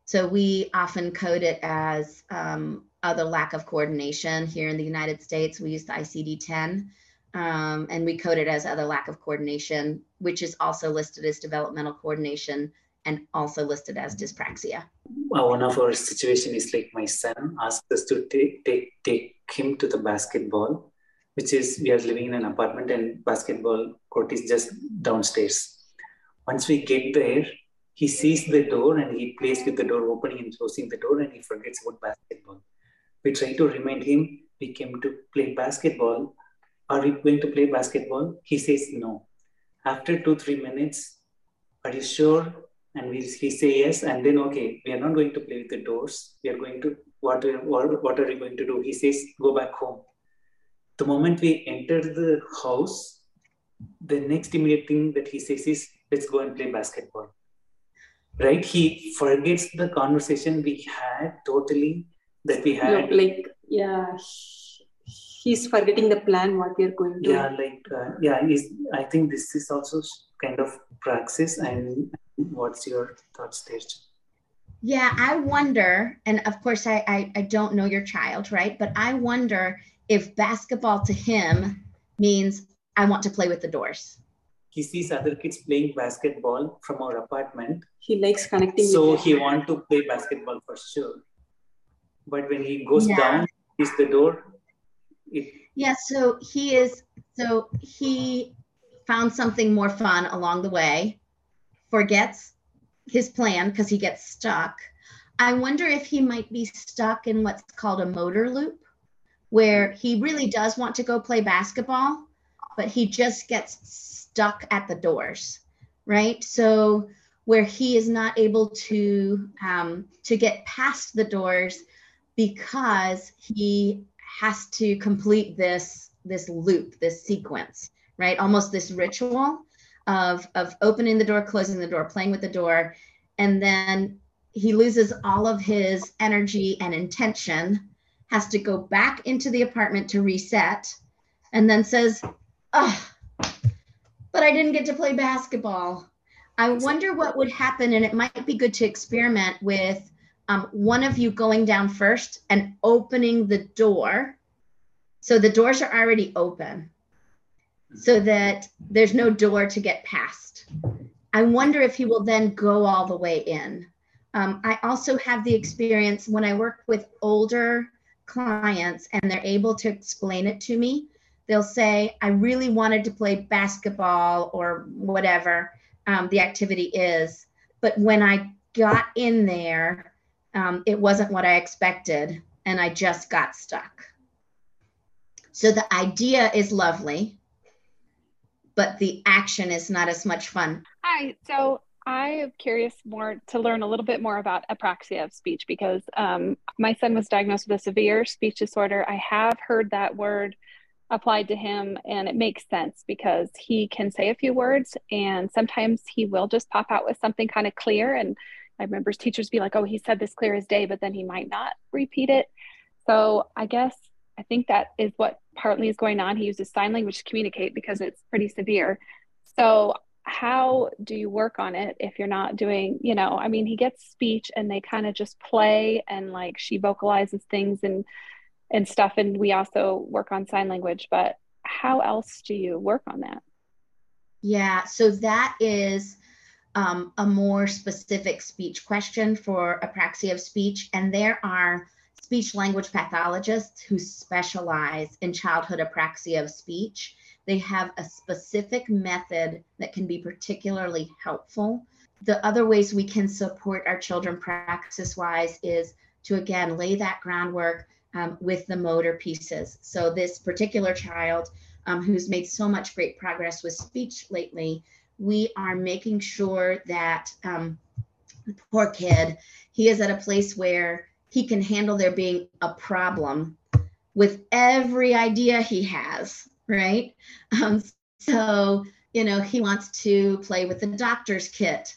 So we often code it as um, other lack of coordination. Here in the United States, we use the ICD-10, um, and we code it as other lack of coordination, which is also listed as developmental coordination and also listed as dyspraxia. Well, one of our situation is like my son asked us to take, take, take him to the basketball, which is we are living in an apartment and basketball court is just downstairs. Once we get there, he sees the door and he plays with the door opening and closing the door and he forgets about basketball. We try to remind him, we came to play basketball. Are we going to play basketball? He says no. After two, three minutes, are you sure? And we, he say yes. And then, okay, we are not going to play with the doors. We are going to, what, what, what are we going to do? He says, go back home. The moment we enter the house, the next immediate thing that he says is, let's go and play basketball. Right? He forgets the conversation we had totally that we had. No, like yeah he's forgetting the plan what we are going to yeah like uh, yeah he's, i think this is also kind of praxis and what's your thoughts there yeah i wonder and of course I, I i don't know your child right? But i wonder if basketball to him means i want to play with the doors he sees other kids playing basketball from our apartment. He likes connecting. So he want to play basketball for sure. But when he goes yeah. down, is the door. It... Yeah. So he is. So he found something more fun along the way, forgets his plan because he gets stuck. I wonder if he might be stuck in what's called a motor loop, where he really does want to go play basketball, but he just gets stuck at the doors, right? So where he is not able to um, to get past the doors because he has to complete this this loop, this sequence, right? Almost this ritual of of opening the door, closing the door, playing with the door, and then he loses all of his energy and intention, has to go back into the apartment to reset, and then says, "Oh, but I didn't get to play basketball." I wonder what would happen, and it might be good to experiment with um, one of you going down first and opening the door. So the doors are already open so that there's no door to get past. I wonder if he will then go all the way in. Um, I also have the experience when I work with older clients and they're able to explain it to me. They'll say, I really wanted to play basketball or whatever um, the activity is. But when I got in there, um, it wasn't what I expected and I just got stuck. So the idea is lovely but the action is not as much fun. Hi. So I am curious more to learn a little bit more about apraxia of speech because um, my son was diagnosed with a severe speech disorder. I have heard that word applied to him, and it makes sense because he can say a few words, and sometimes he will just pop out with something kind of clear. And I remember teachers be like, "Oh, he said this clear as day," but then he might not repeat it. So I guess I think that is what partly is going on. He uses sign language to communicate because it's pretty severe. So, how do you work on it if you're not doing, you know, I mean, he gets speech and they kind of just play and like she vocalizes things and and stuff and we also work on sign language, but how else do you work on that? Yeah, so that is um, a more specific speech question for apraxia of speech. And there are speech language pathologists who specialize in childhood apraxia of speech. They have a specific method that can be particularly helpful. The other ways we can support our children praxis wise is to again lay that groundwork um, with the motor pieces. So, this particular child um, who's made so much great progress with speech lately, we are making sure that um, poor kid, he is at a place where he can handle there being a problem with every idea he has, right? Um, so, you know, he wants to play with the doctor's kit,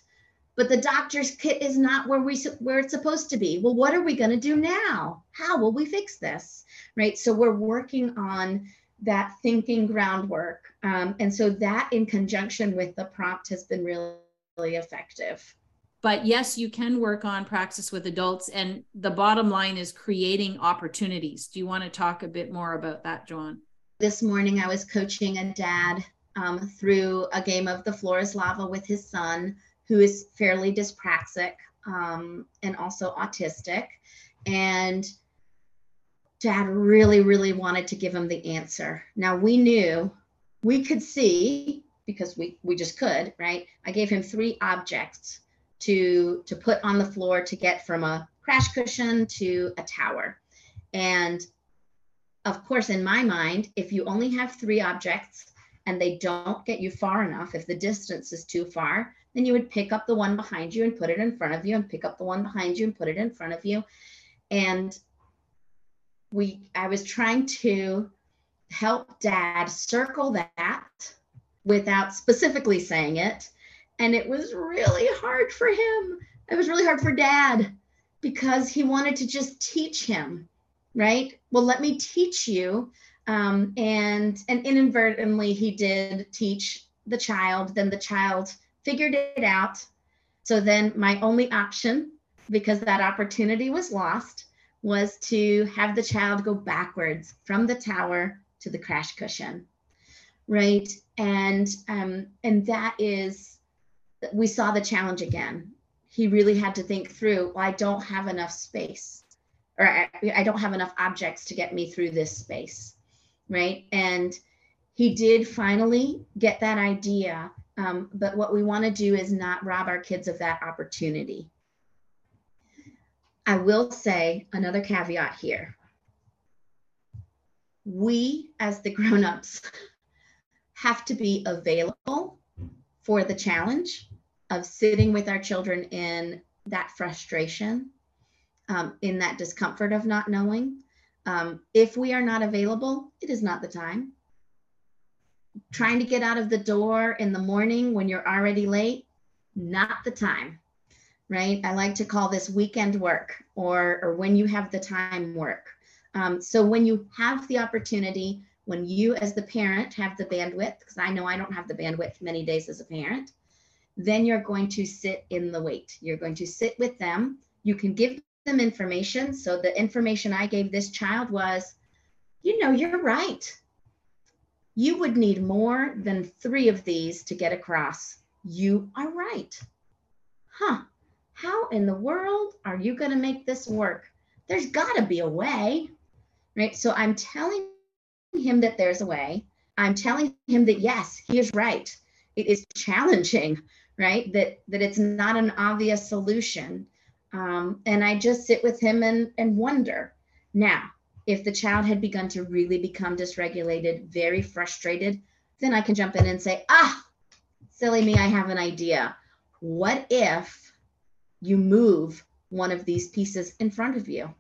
but the doctor's kit is not where we where it's supposed to be. Well, what are we going to do now? How will we fix this? Right? So we're working on that thinking groundwork, um, and so that in conjunction with the prompt has been really, really effective but yes you can work on praxis with adults and the bottom line is creating opportunities do you want to talk a bit more about that Joanne this morning i was coaching a dad um, through a game of the floor is lava with his son who is fairly dyspraxic um, and also autistic. And dad really really wanted to give him the answer. Now we knew we could see because we we just could right? I gave him three objects to to put on the floor to get from a crash cushion to a tower. And of course, in my mind, if you only have three objects and they don't get you far enough, if the distance is too far, then you would pick up the one behind you and put it in front of you and pick up the one behind you and put it in front of you. And we I was trying to help dad circle that without specifically saying it and it was really hard for him. It was really hard for dad because he wanted to just teach him, right? Well, let me teach you. Um, and and inadvertently he did teach the child. Then the child figured it out. So then my only option, because that opportunity was lost, was to have the child go backwards from the tower to the crash cushion, right? And um, and that is we saw the challenge again. He really had to think through, well, I don't have enough space or I, I don't have enough objects to get me through this space. Right. And he did finally get that idea. Um, but what we want to do is not rob our kids of that opportunity. I will say another caveat here. We, as the grown-ups, have to be available for the challenge of sitting with our children in that frustration, um, in that discomfort of not knowing. Um, if we are not available, it is not the time. Trying to get out of the door in the morning when you're already late, not the time, right? I like to call this weekend work or, or when you have the time work. Um, so when you have the opportunity, when you as the parent have the bandwidth, because I know I don't have the bandwidth many days as a parent, then you're going to sit in the wait. You're going to sit with them. You can give them information. So the information I gave this child was, you know, you're right. You would need more than three of these to get across. You are right. Huh. How in the world are you going to make this work? There's got to be a way, right? So I'm telling him that there's a way. I'm telling him that yes, he is right. It is challenging, right? That that it's not an obvious solution. Um, and I just sit with him and and wonder. Now, if the child had begun to really become dysregulated, very frustrated, then I can jump in and say, ah, silly me, I have an idea. What if you move one of these pieces in front of you?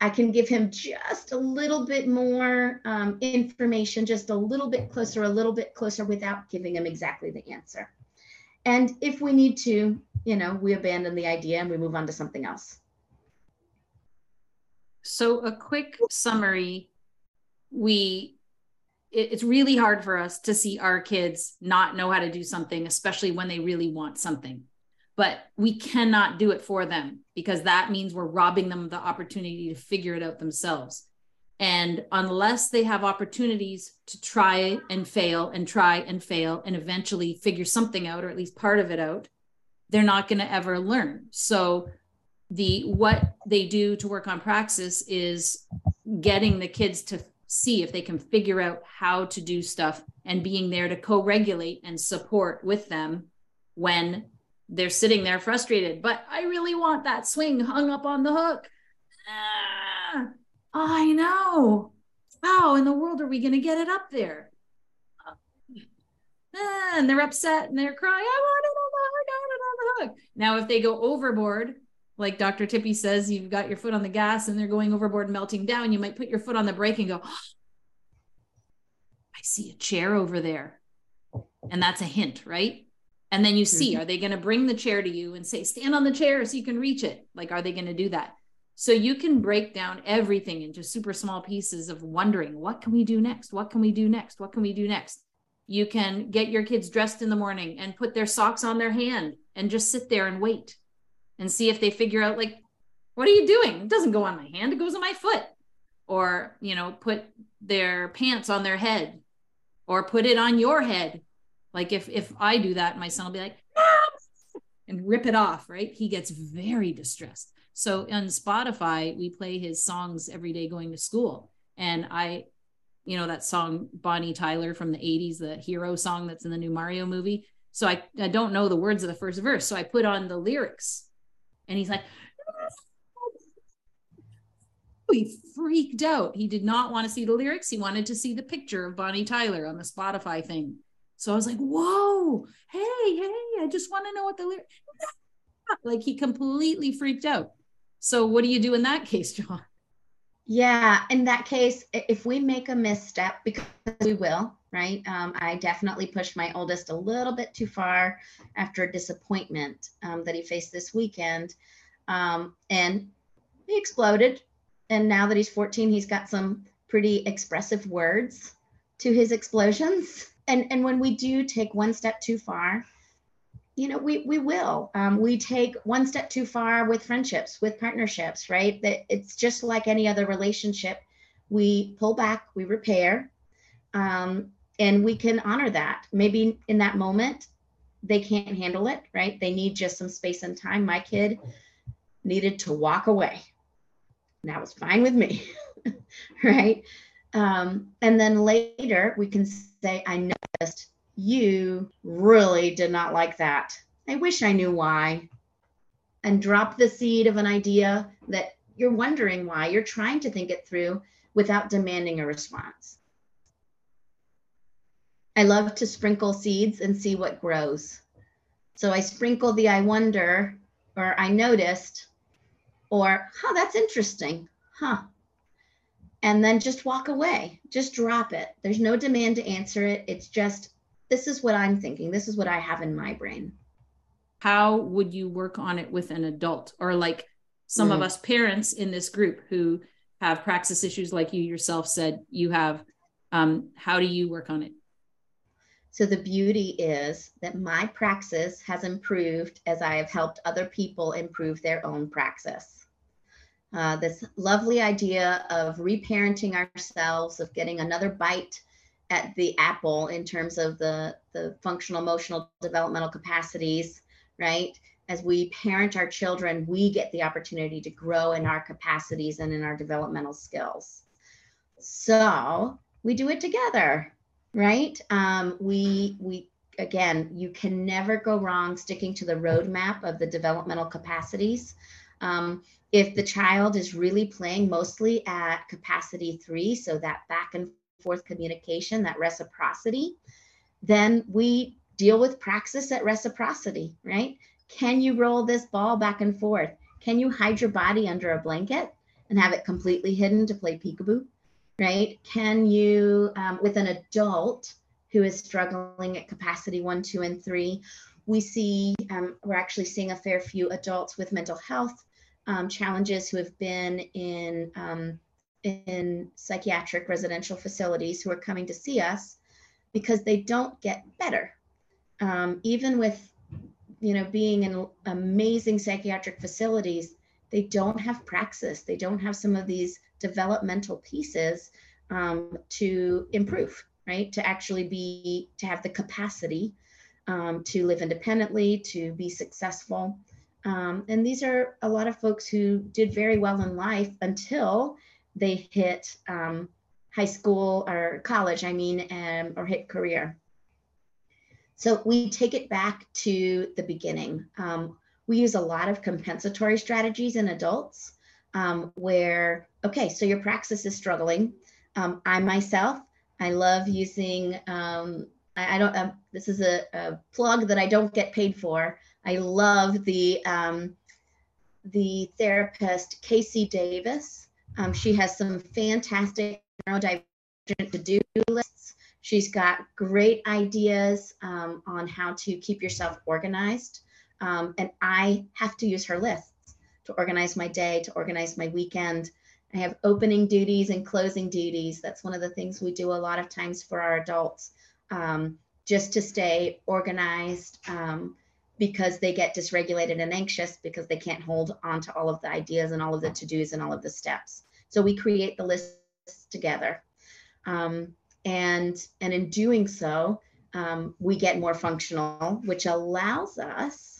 I can give him just a little bit more um, information, just a little bit closer, a little bit closer without giving him exactly the answer. And if we need to, you know, we abandon the idea and we move on to something else. So, a quick summary we it's really hard for us to see our kids not know how to do something, especially when they really want something but we cannot do it for them because that means we're robbing them of the opportunity to figure it out themselves. And unless they have opportunities to try and fail and try and fail and eventually figure something out or at least part of it out, they're not going to ever learn. So the what they do to work on praxis is getting the kids to see if they can figure out how to do stuff and being there to co-regulate and support with them when they're sitting there frustrated, but I really want that swing hung up on the hook. Ah, I know. How in the world are we going to get it up there? Ah, and they're upset and they're crying, I want it on the hook, I want it on the hook. Now, if they go overboard, like Dr. Tippy says, you've got your foot on the gas and they're going overboard, melting down, you might put your foot on the brake and go, oh, I see a chair over there. And that's a hint, right? and then you see mm-hmm. are they going to bring the chair to you and say stand on the chair so you can reach it like are they going to do that so you can break down everything into super small pieces of wondering what can we do next what can we do next what can we do next you can get your kids dressed in the morning and put their socks on their hand and just sit there and wait and see if they figure out like what are you doing it doesn't go on my hand it goes on my foot or you know put their pants on their head or put it on your head like if if I do that, my son will be like, ah! and rip it off, right? He gets very distressed. So on Spotify, we play his songs every day going to school. And I, you know, that song Bonnie Tyler from the 80s, the hero song that's in the new Mario movie. So I, I don't know the words of the first verse. So I put on the lyrics and he's like, he freaked out. He did not want to see the lyrics. He wanted to see the picture of Bonnie Tyler on the Spotify thing. So I was like, whoa, hey, hey, I just want to know what the lyrics. Like he completely freaked out. So what do you do in that case, Joanne? Yeah, in that case, if we make a misstep, because we will, right? Um, I definitely pushed my oldest a little bit too far after a disappointment um, that he faced this weekend. Um, and he exploded. And now that he's 14, he's got some pretty expressive words to his explosions and and when we do take one step too far you know we we will um, we take one step too far with friendships with partnerships right that it's just like any other relationship we pull back we repair um, and we can honor that maybe in that moment they can't handle it right they need just some space and time my kid needed to walk away and that was fine with me right Um, and then later we can say, I noticed you really did not like that. I wish I knew why. And drop the seed of an idea that you're wondering why. You're trying to think it through without demanding a response. I love to sprinkle seeds and see what grows. So I sprinkle the I wonder or I noticed or, huh, that's interesting. Huh. And then just walk away, just drop it. There's no demand to answer it. It's just, this is what I'm thinking. This is what I have in my brain. How would you work on it with an adult or like some mm. of us parents in this group who have praxis issues like you yourself said you have? Um, how do you work on it? So the beauty is that my praxis has improved as I have helped other people improve their own praxis. Uh, this lovely idea of reparenting ourselves, of getting another bite at the apple in terms of the, the functional, emotional, developmental capacities, right? As we parent our children, we get the opportunity to grow in our capacities and in our developmental skills. So we do it together right? Um, we we again, you can never go wrong sticking to the roadmap of the developmental capacities. Um, if the child is really playing mostly at capacity three, so that back and forth communication, that reciprocity, then we deal with praxis at reciprocity, right? Can you roll this ball back and forth? Can you hide your body under a blanket and have it completely hidden to play peekaboo? Right? Can you, um, with an adult who is struggling at capacity one, two, and three, we see, um, we're actually seeing a fair few adults with mental health um, challenges who have been in, um, in psychiatric residential facilities who are coming to see us because they don't get better. Um, even with, you know, being in amazing psychiatric facilities, they don't have praxis. They don't have some of these developmental pieces um, to improve, right? To actually be, to have the capacity um, to live independently, to be successful. Um, and these are a lot of folks who did very well in life until they hit um, high school or college, I mean, um, or hit career. So we take it back to the beginning. Um, we use a lot of compensatory strategies in adults um, where, okay, so your praxis is struggling. Um, I myself, I love using, um, I, I, don't, uh, this is a, a, plug that I don't get paid for. I love the, um, the therapist, KC Davis. Um, she has some fantastic neurodivergent to-do lists. She's got great ideas um, on how to keep yourself organized. And I have to use her lists to organize my day, to organize my weekend. I have opening duties and closing duties. That's one of the things we do a lot of times for our adults, um, just to stay organized um, because they get dysregulated and anxious because they can't hold on to all of the ideas and all of the to dos and all of the steps. So we create the lists together. Um, and, and in doing so, um, we get more functional, which allows us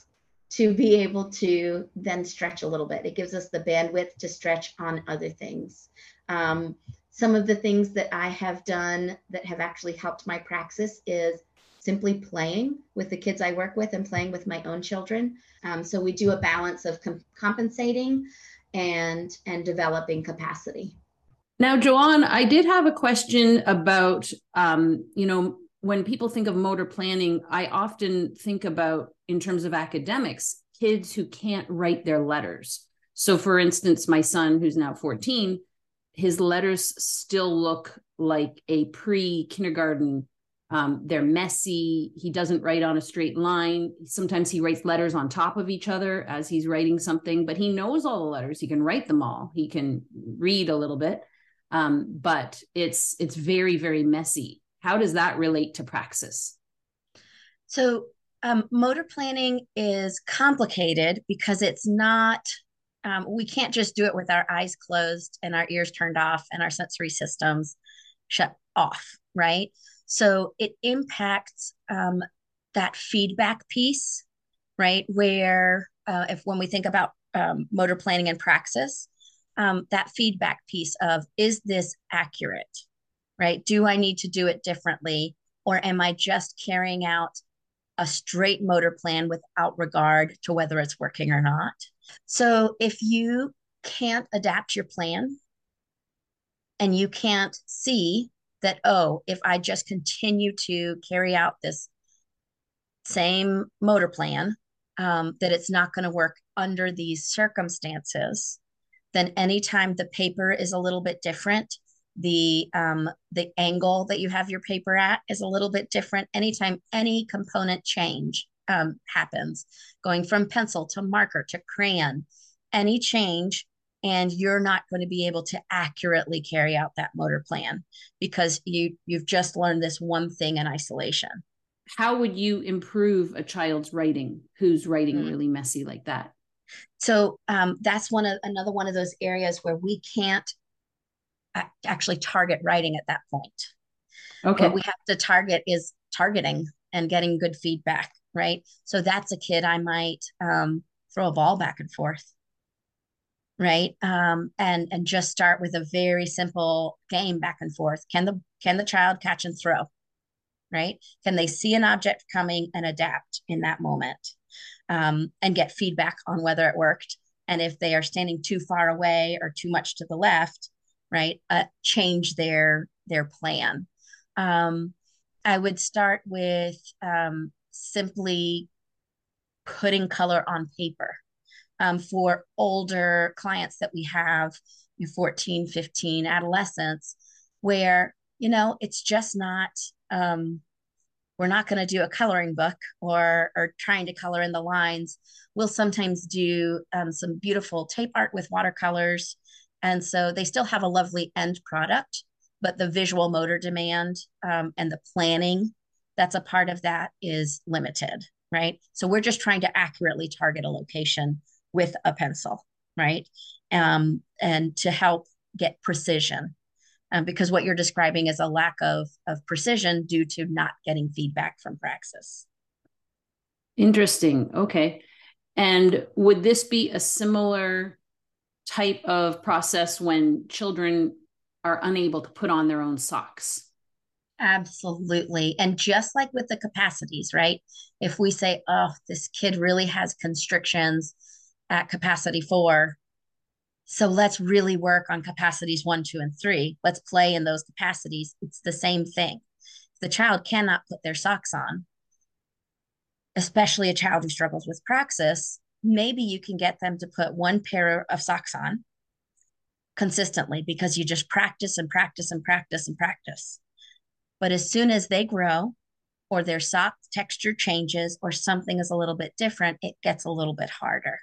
to be able to then stretch a little bit. It gives us the bandwidth to stretch on other things. Um, some of the things that I have done that have actually helped my praxis is simply playing with the kids I work with and playing with my own children. Um, so we do a balance of com- compensating and and developing capacity. Now, Joanne, I did have a question about, um, you know, when people think of motor planning, I often think about in terms of academics, kids who can't write their letters. So, for instance, my son, who's now 14, his letters still look like a pre kindergarten. Um, they're messy. He doesn't write on a straight line. Sometimes he writes letters on top of each other as he's writing something, but he knows all the letters. He can write them all. He can read a little bit, um, but it's it's very very messy. How does that relate to praxis? So um, motor planning is complicated because it's not um, we can't just do it with our eyes closed and our ears turned off and our sensory systems shut off right? So it impacts um, that feedback piece right? Where uh, if when we think about um, motor planning and praxis um, that feedback piece of is this accurate right? Do I need to do it differently? Or am I just carrying out a straight motor plan without regard to whether it's working or not? So if you can't adapt your plan and you can't see that, oh, if I just continue to carry out this same motor plan, um, that it's not going to work under these circumstances, then anytime the paper is a little bit different, the um, the angle that you have your paper at is a little bit different. Anytime any component change um, happens, going from pencil to marker to crayon, any change and you're not going to be able to accurately carry out that motor plan because you you've just learned this one thing in isolation how would you improve a child's writing who's writing mm-hmm. really messy like that so um, that's one of another one of those areas where we can't actually target writing at that point. Okay. What we have to target is targeting and getting good feedback right? So that's a kid i might um, throw a ball back and forth right? Um, and and just start with a very simple game back and forth. Can the can the child catch and throw right? Can they see an object coming and adapt in that moment um, and get feedback on whether it worked? And if they are standing too far away or too much to the left right uh, change their their plan. Um, i would start with um, simply putting color on paper. Um, for older clients that we have 14 15 adolescents where you know it's just not um, we're not going to do a coloring book or or trying to color in the lines. We'll sometimes do um, some beautiful tape art with watercolors and so they still have a lovely end product but the visual motor demand um, and the planning that's a part of that is limited right so we're just trying to accurately target a location with a pencil, right? Um, and to help get precision. Um, because what you're describing is a lack of, of precision due to not getting feedback from praxis. Interesting. Okay. And would this be a similar type of process when children are unable to put on their own socks? Absolutely. And just like with the capacities, right? If we say, oh, this kid really has constrictions at capacity four. So let's really work on capacities one, two, and three. Let's play in those capacities. It's the same thing. The child cannot put their socks on, especially a child who struggles with praxis, maybe you can get them to put one pair of socks on consistently because you just practice and practice and practice and practice. But as soon as they grow or their sock texture changes or something is a little bit different, it gets a little bit harder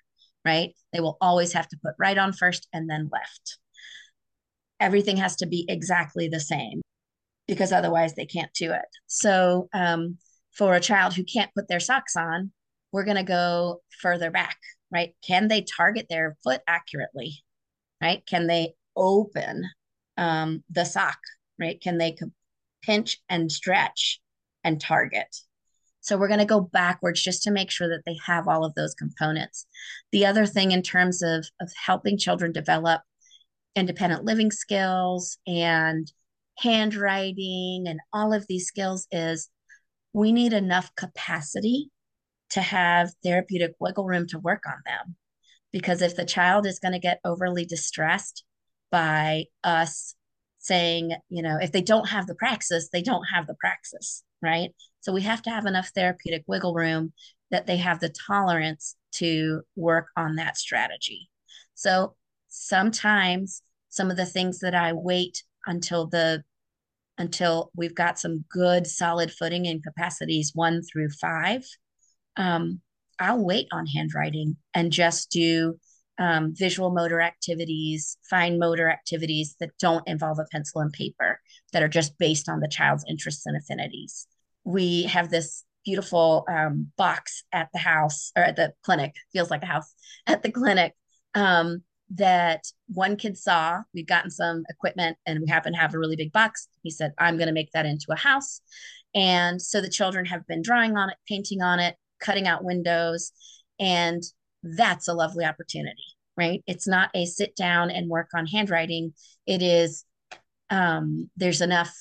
right? They will always have to put right on first and then left. Everything has to be exactly the same because otherwise they can't do it. So, um, for a child who can't put their socks on, we're going to go further back, right? Can they target their foot accurately, right? Can they open um, the sock, right? Can they pinch and stretch and target? So we're going to go backwards just to make sure that they have all of those components. The other thing in terms of, of helping children develop independent living skills and handwriting and all of these skills is we need enough capacity to have therapeutic wiggle room to work on them. Because if the child is going to get overly distressed by us saying, you know, if they don't have the praxis, they don't have the praxis, right? So we have to have enough therapeutic wiggle room that they have the tolerance to work on that strategy. So sometimes some of the things that I wait until the until we've got some good solid footing in capacities one through five, um, I'll wait on handwriting and just do um, visual motor activities, fine motor activities that don't involve a pencil and paper, that are just based on the child's interests and affinities we have this beautiful um, box at the house or at the clinic, feels like a house at the clinic um, that one kid saw. We've gotten some equipment and we happen to have a really big box. He said, I'm going to make that into a house. And so the children have been drawing on it, painting on it, cutting out windows. And that's a lovely opportunity, right? It's not a sit down and work on handwriting. It is um, there's enough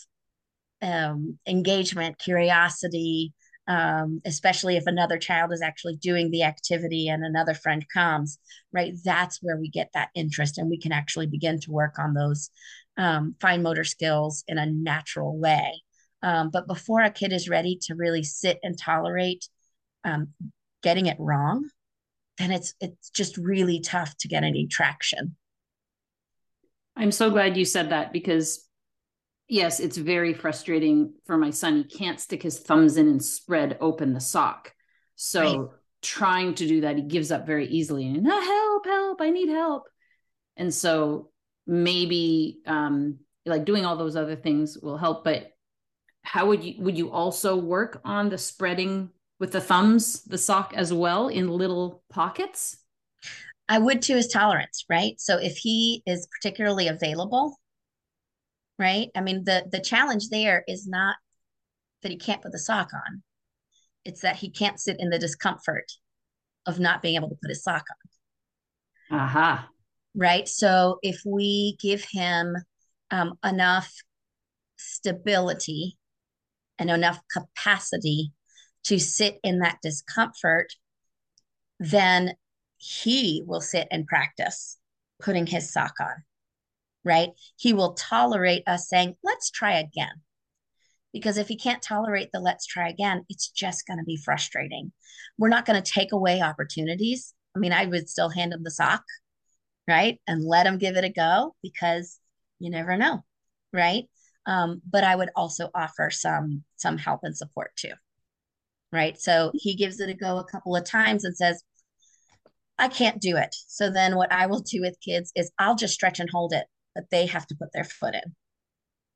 um, engagement, curiosity, um, especially if another child is actually doing the activity and another friend comes, right? That's where we get that interest and we can actually begin to work on those um, fine motor skills in a natural way. Um, but before a kid is ready to really sit and tolerate um, getting it wrong, then it's it's just really tough to get any traction. I'm so glad you said that because yes, it's very frustrating for my son. He can't stick his thumbs in and spread open the sock. So right. trying to do that, he gives up very easily and ah, help, help, I need help. And so maybe um, like doing all those other things will help. But how would you would you also work on the spreading with the thumbs, the sock as well in little pockets? I would to his tolerance, right? So if he is particularly available, right? I mean, the the challenge there is not that he can't put the sock on. It's that he can't sit in the discomfort of not being able to put his sock on. Aha. Uh-huh. Right. So if we give him um, enough stability and enough capacity to sit in that discomfort, then he will sit and practice putting his sock on right? He will tolerate us saying, let's try again. Because if he can't tolerate the let's try again, it's just going to be frustrating. We're not going to take away opportunities. I mean, I would still hand him the sock, right? And let him give it a go because you never know, right? Um, but I would also offer some some help and support too. Right. So he gives it a go a couple of times and says, I can't do it. So then what I will do with kids is I'll just stretch and hold it but they have to put their foot in.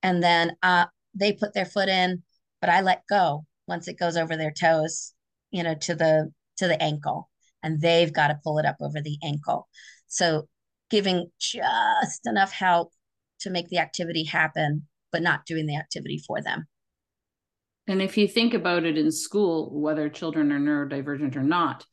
And then uh, they put their foot in, but I let go once it goes over their toes, you know, to the to the ankle, and they've got to pull it up over the ankle. So giving just enough help to make the activity happen, but not doing the activity for them. And if you think about it in school, whether children are neurodivergent or not,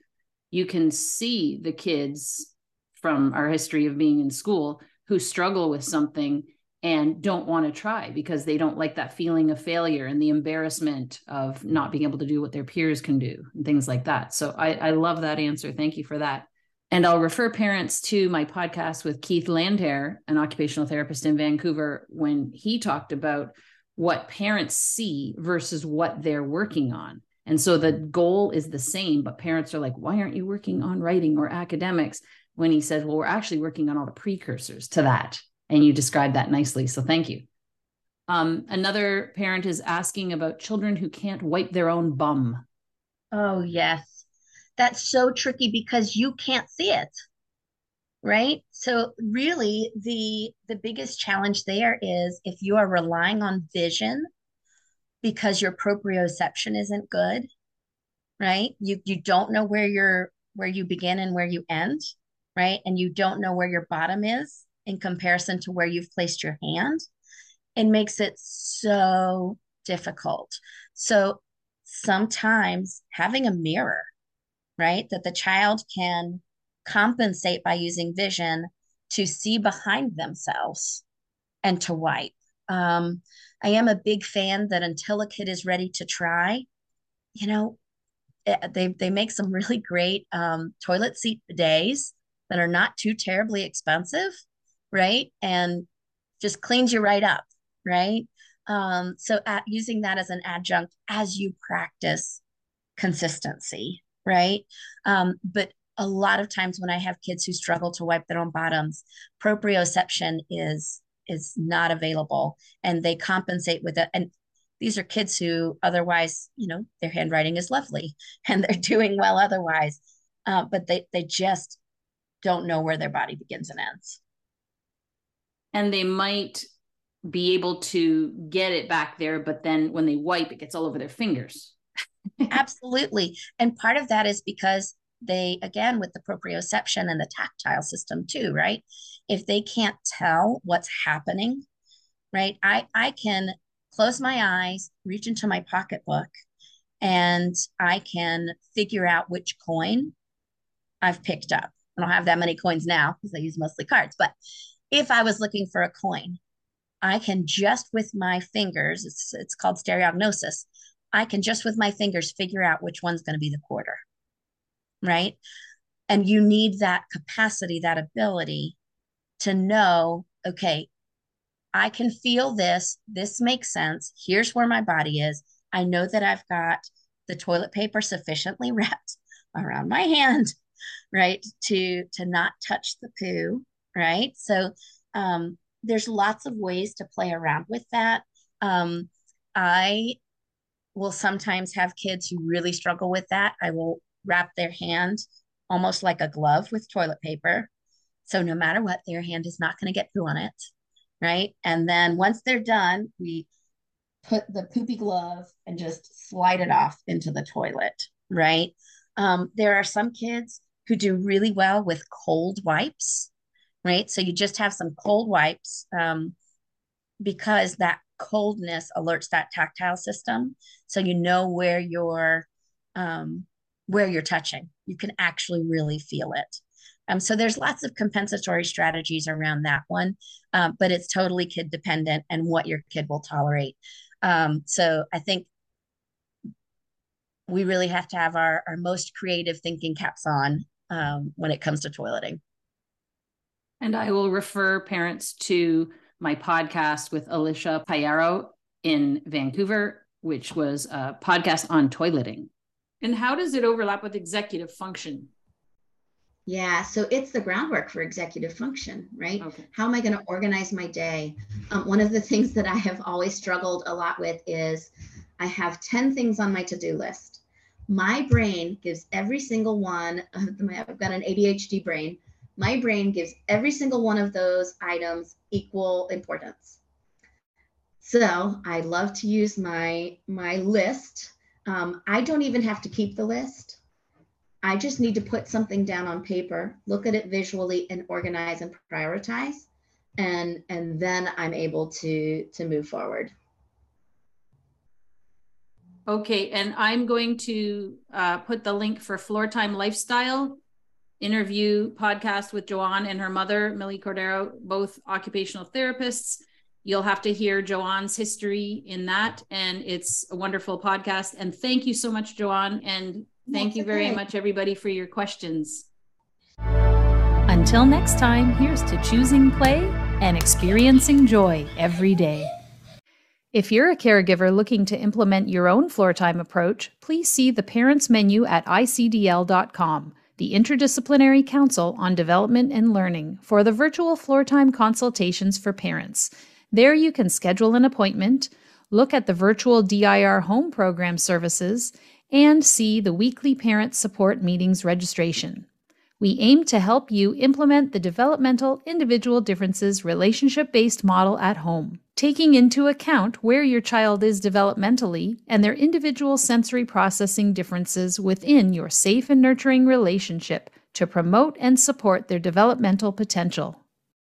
you can see the kids from our history of being in school who struggle with something and don't want to try because they don't like that feeling of failure and the embarrassment of not being able to do what their peers can do and things like that. So I, I love that answer. Thank you for that. And I'll refer parents to my podcast with Keith Landhair, an occupational therapist in Vancouver, when he talked about what parents see versus what they're working on. And so the goal is the same, but parents are like, why aren't you working on writing or academics? when he says, Well, we're actually working on all the precursors to that. And you described that nicely. So thank you. Um, another parent is asking about children who can't wipe their own bum. Oh, yes. That's so tricky because you can't see it. Right. So really the the biggest challenge there is if you are relying on vision because your proprioception isn't good, right? You you don't know where you're where you begin and where you end right? And you don't know where your bottom is in comparison to where you've placed your hand, it makes it so difficult. So sometimes having a mirror, right, that the child can compensate by using vision to see behind themselves and to wipe. Um, I am a big fan that until a kid is ready to try, you know, eh, they they make some really great um, toilet seat bidets that are not too terribly expensive, right? And just cleans you right up, right? Um, so at, using that as an adjunct as you practice consistency, right? Um, but a lot of times when I have kids who struggle to wipe their own bottoms, proprioception is is not available, and they compensate with it. And these are kids who otherwise, you know, their handwriting is lovely and they're doing well otherwise, uh, but they they just don't know where their body begins and ends. And they might be able to get it back there, but then when they wipe, it gets all over their fingers. Absolutely. And part of that is because they, again, with the proprioception and the tactile system too, right? If they can't tell what's happening, right? I, I can close my eyes, reach into my pocketbook, and I can figure out which coin I've picked up. I don't have that many coins now because I use mostly cards. But if I was looking for a coin, I can just with my fingers, it's it's called stereognosis. I can just with my fingers figure out which one's going to be the quarter. Right? And you need that capacity, that ability to know, okay, I can feel this. This makes sense. Here's where my body is. I know that I've got the toilet paper sufficiently wrapped around my hand, right? To to not touch the poo, right? So um, there's lots of ways to play around with that. Um, I will sometimes have kids who really struggle with that. I will wrap their hand almost like a glove with toilet paper. So no matter what, their hand is not going to get poo on it. Right. And then once they're done, we put the poopy glove and just slide it off into the toilet. Right. Um, there are some kids who do really well with cold wipes. Right. So you just have some cold wipes um, because that coldness alerts that tactile system. So you know where you're um, where you're touching. You can actually really feel it. Um, so there's lots of compensatory strategies around that one, uh, but it's totally kid dependent and what your kid will tolerate. Um, so I think we really have to have our, our most creative thinking caps on um, when it comes to toileting. And I will refer parents to my podcast with Alicia Payaro in Vancouver, which was a podcast on toileting. And how does it overlap with executive function? Yeah, so it's the groundwork for executive function, right? Okay. How am I going to organize my day? Um, one of the things that I have always struggled a lot with is I have 10 things on my to do list. My brain gives every single one, I've got an ADHD brain. My brain gives every single one of those items equal importance. So I love to use my my list. Um, I don't even have to keep the list. I just need to put something down on paper, look at it visually, and organize and prioritize, and and then I'm able to to move forward. Okay, and I'm going to uh, put the link for Floor Time Lifestyle interview podcast with Joanne and her mother, Millie Cordero, both occupational therapists. You'll have to hear Joanne's history in that, and it's a wonderful podcast. And thank you so much, Joanne, and thank That's you very okay. much, everybody, for your questions. Until next time, here's to choosing play and experiencing joy every day. If you're a caregiver looking to implement your own floor time approach, please see the Parents menu at icdl.com, the Interdisciplinary Council on Development and Learning, for the virtual floor time consultations for parents. There you can schedule an appointment, look at the virtual DIR home program services, and see the weekly parent support meetings registration. We aim to help you implement the developmental individual differences relationship based model at home, taking into account where your child is developmentally and their individual sensory processing differences within your safe and nurturing relationship to promote and support their developmental potential.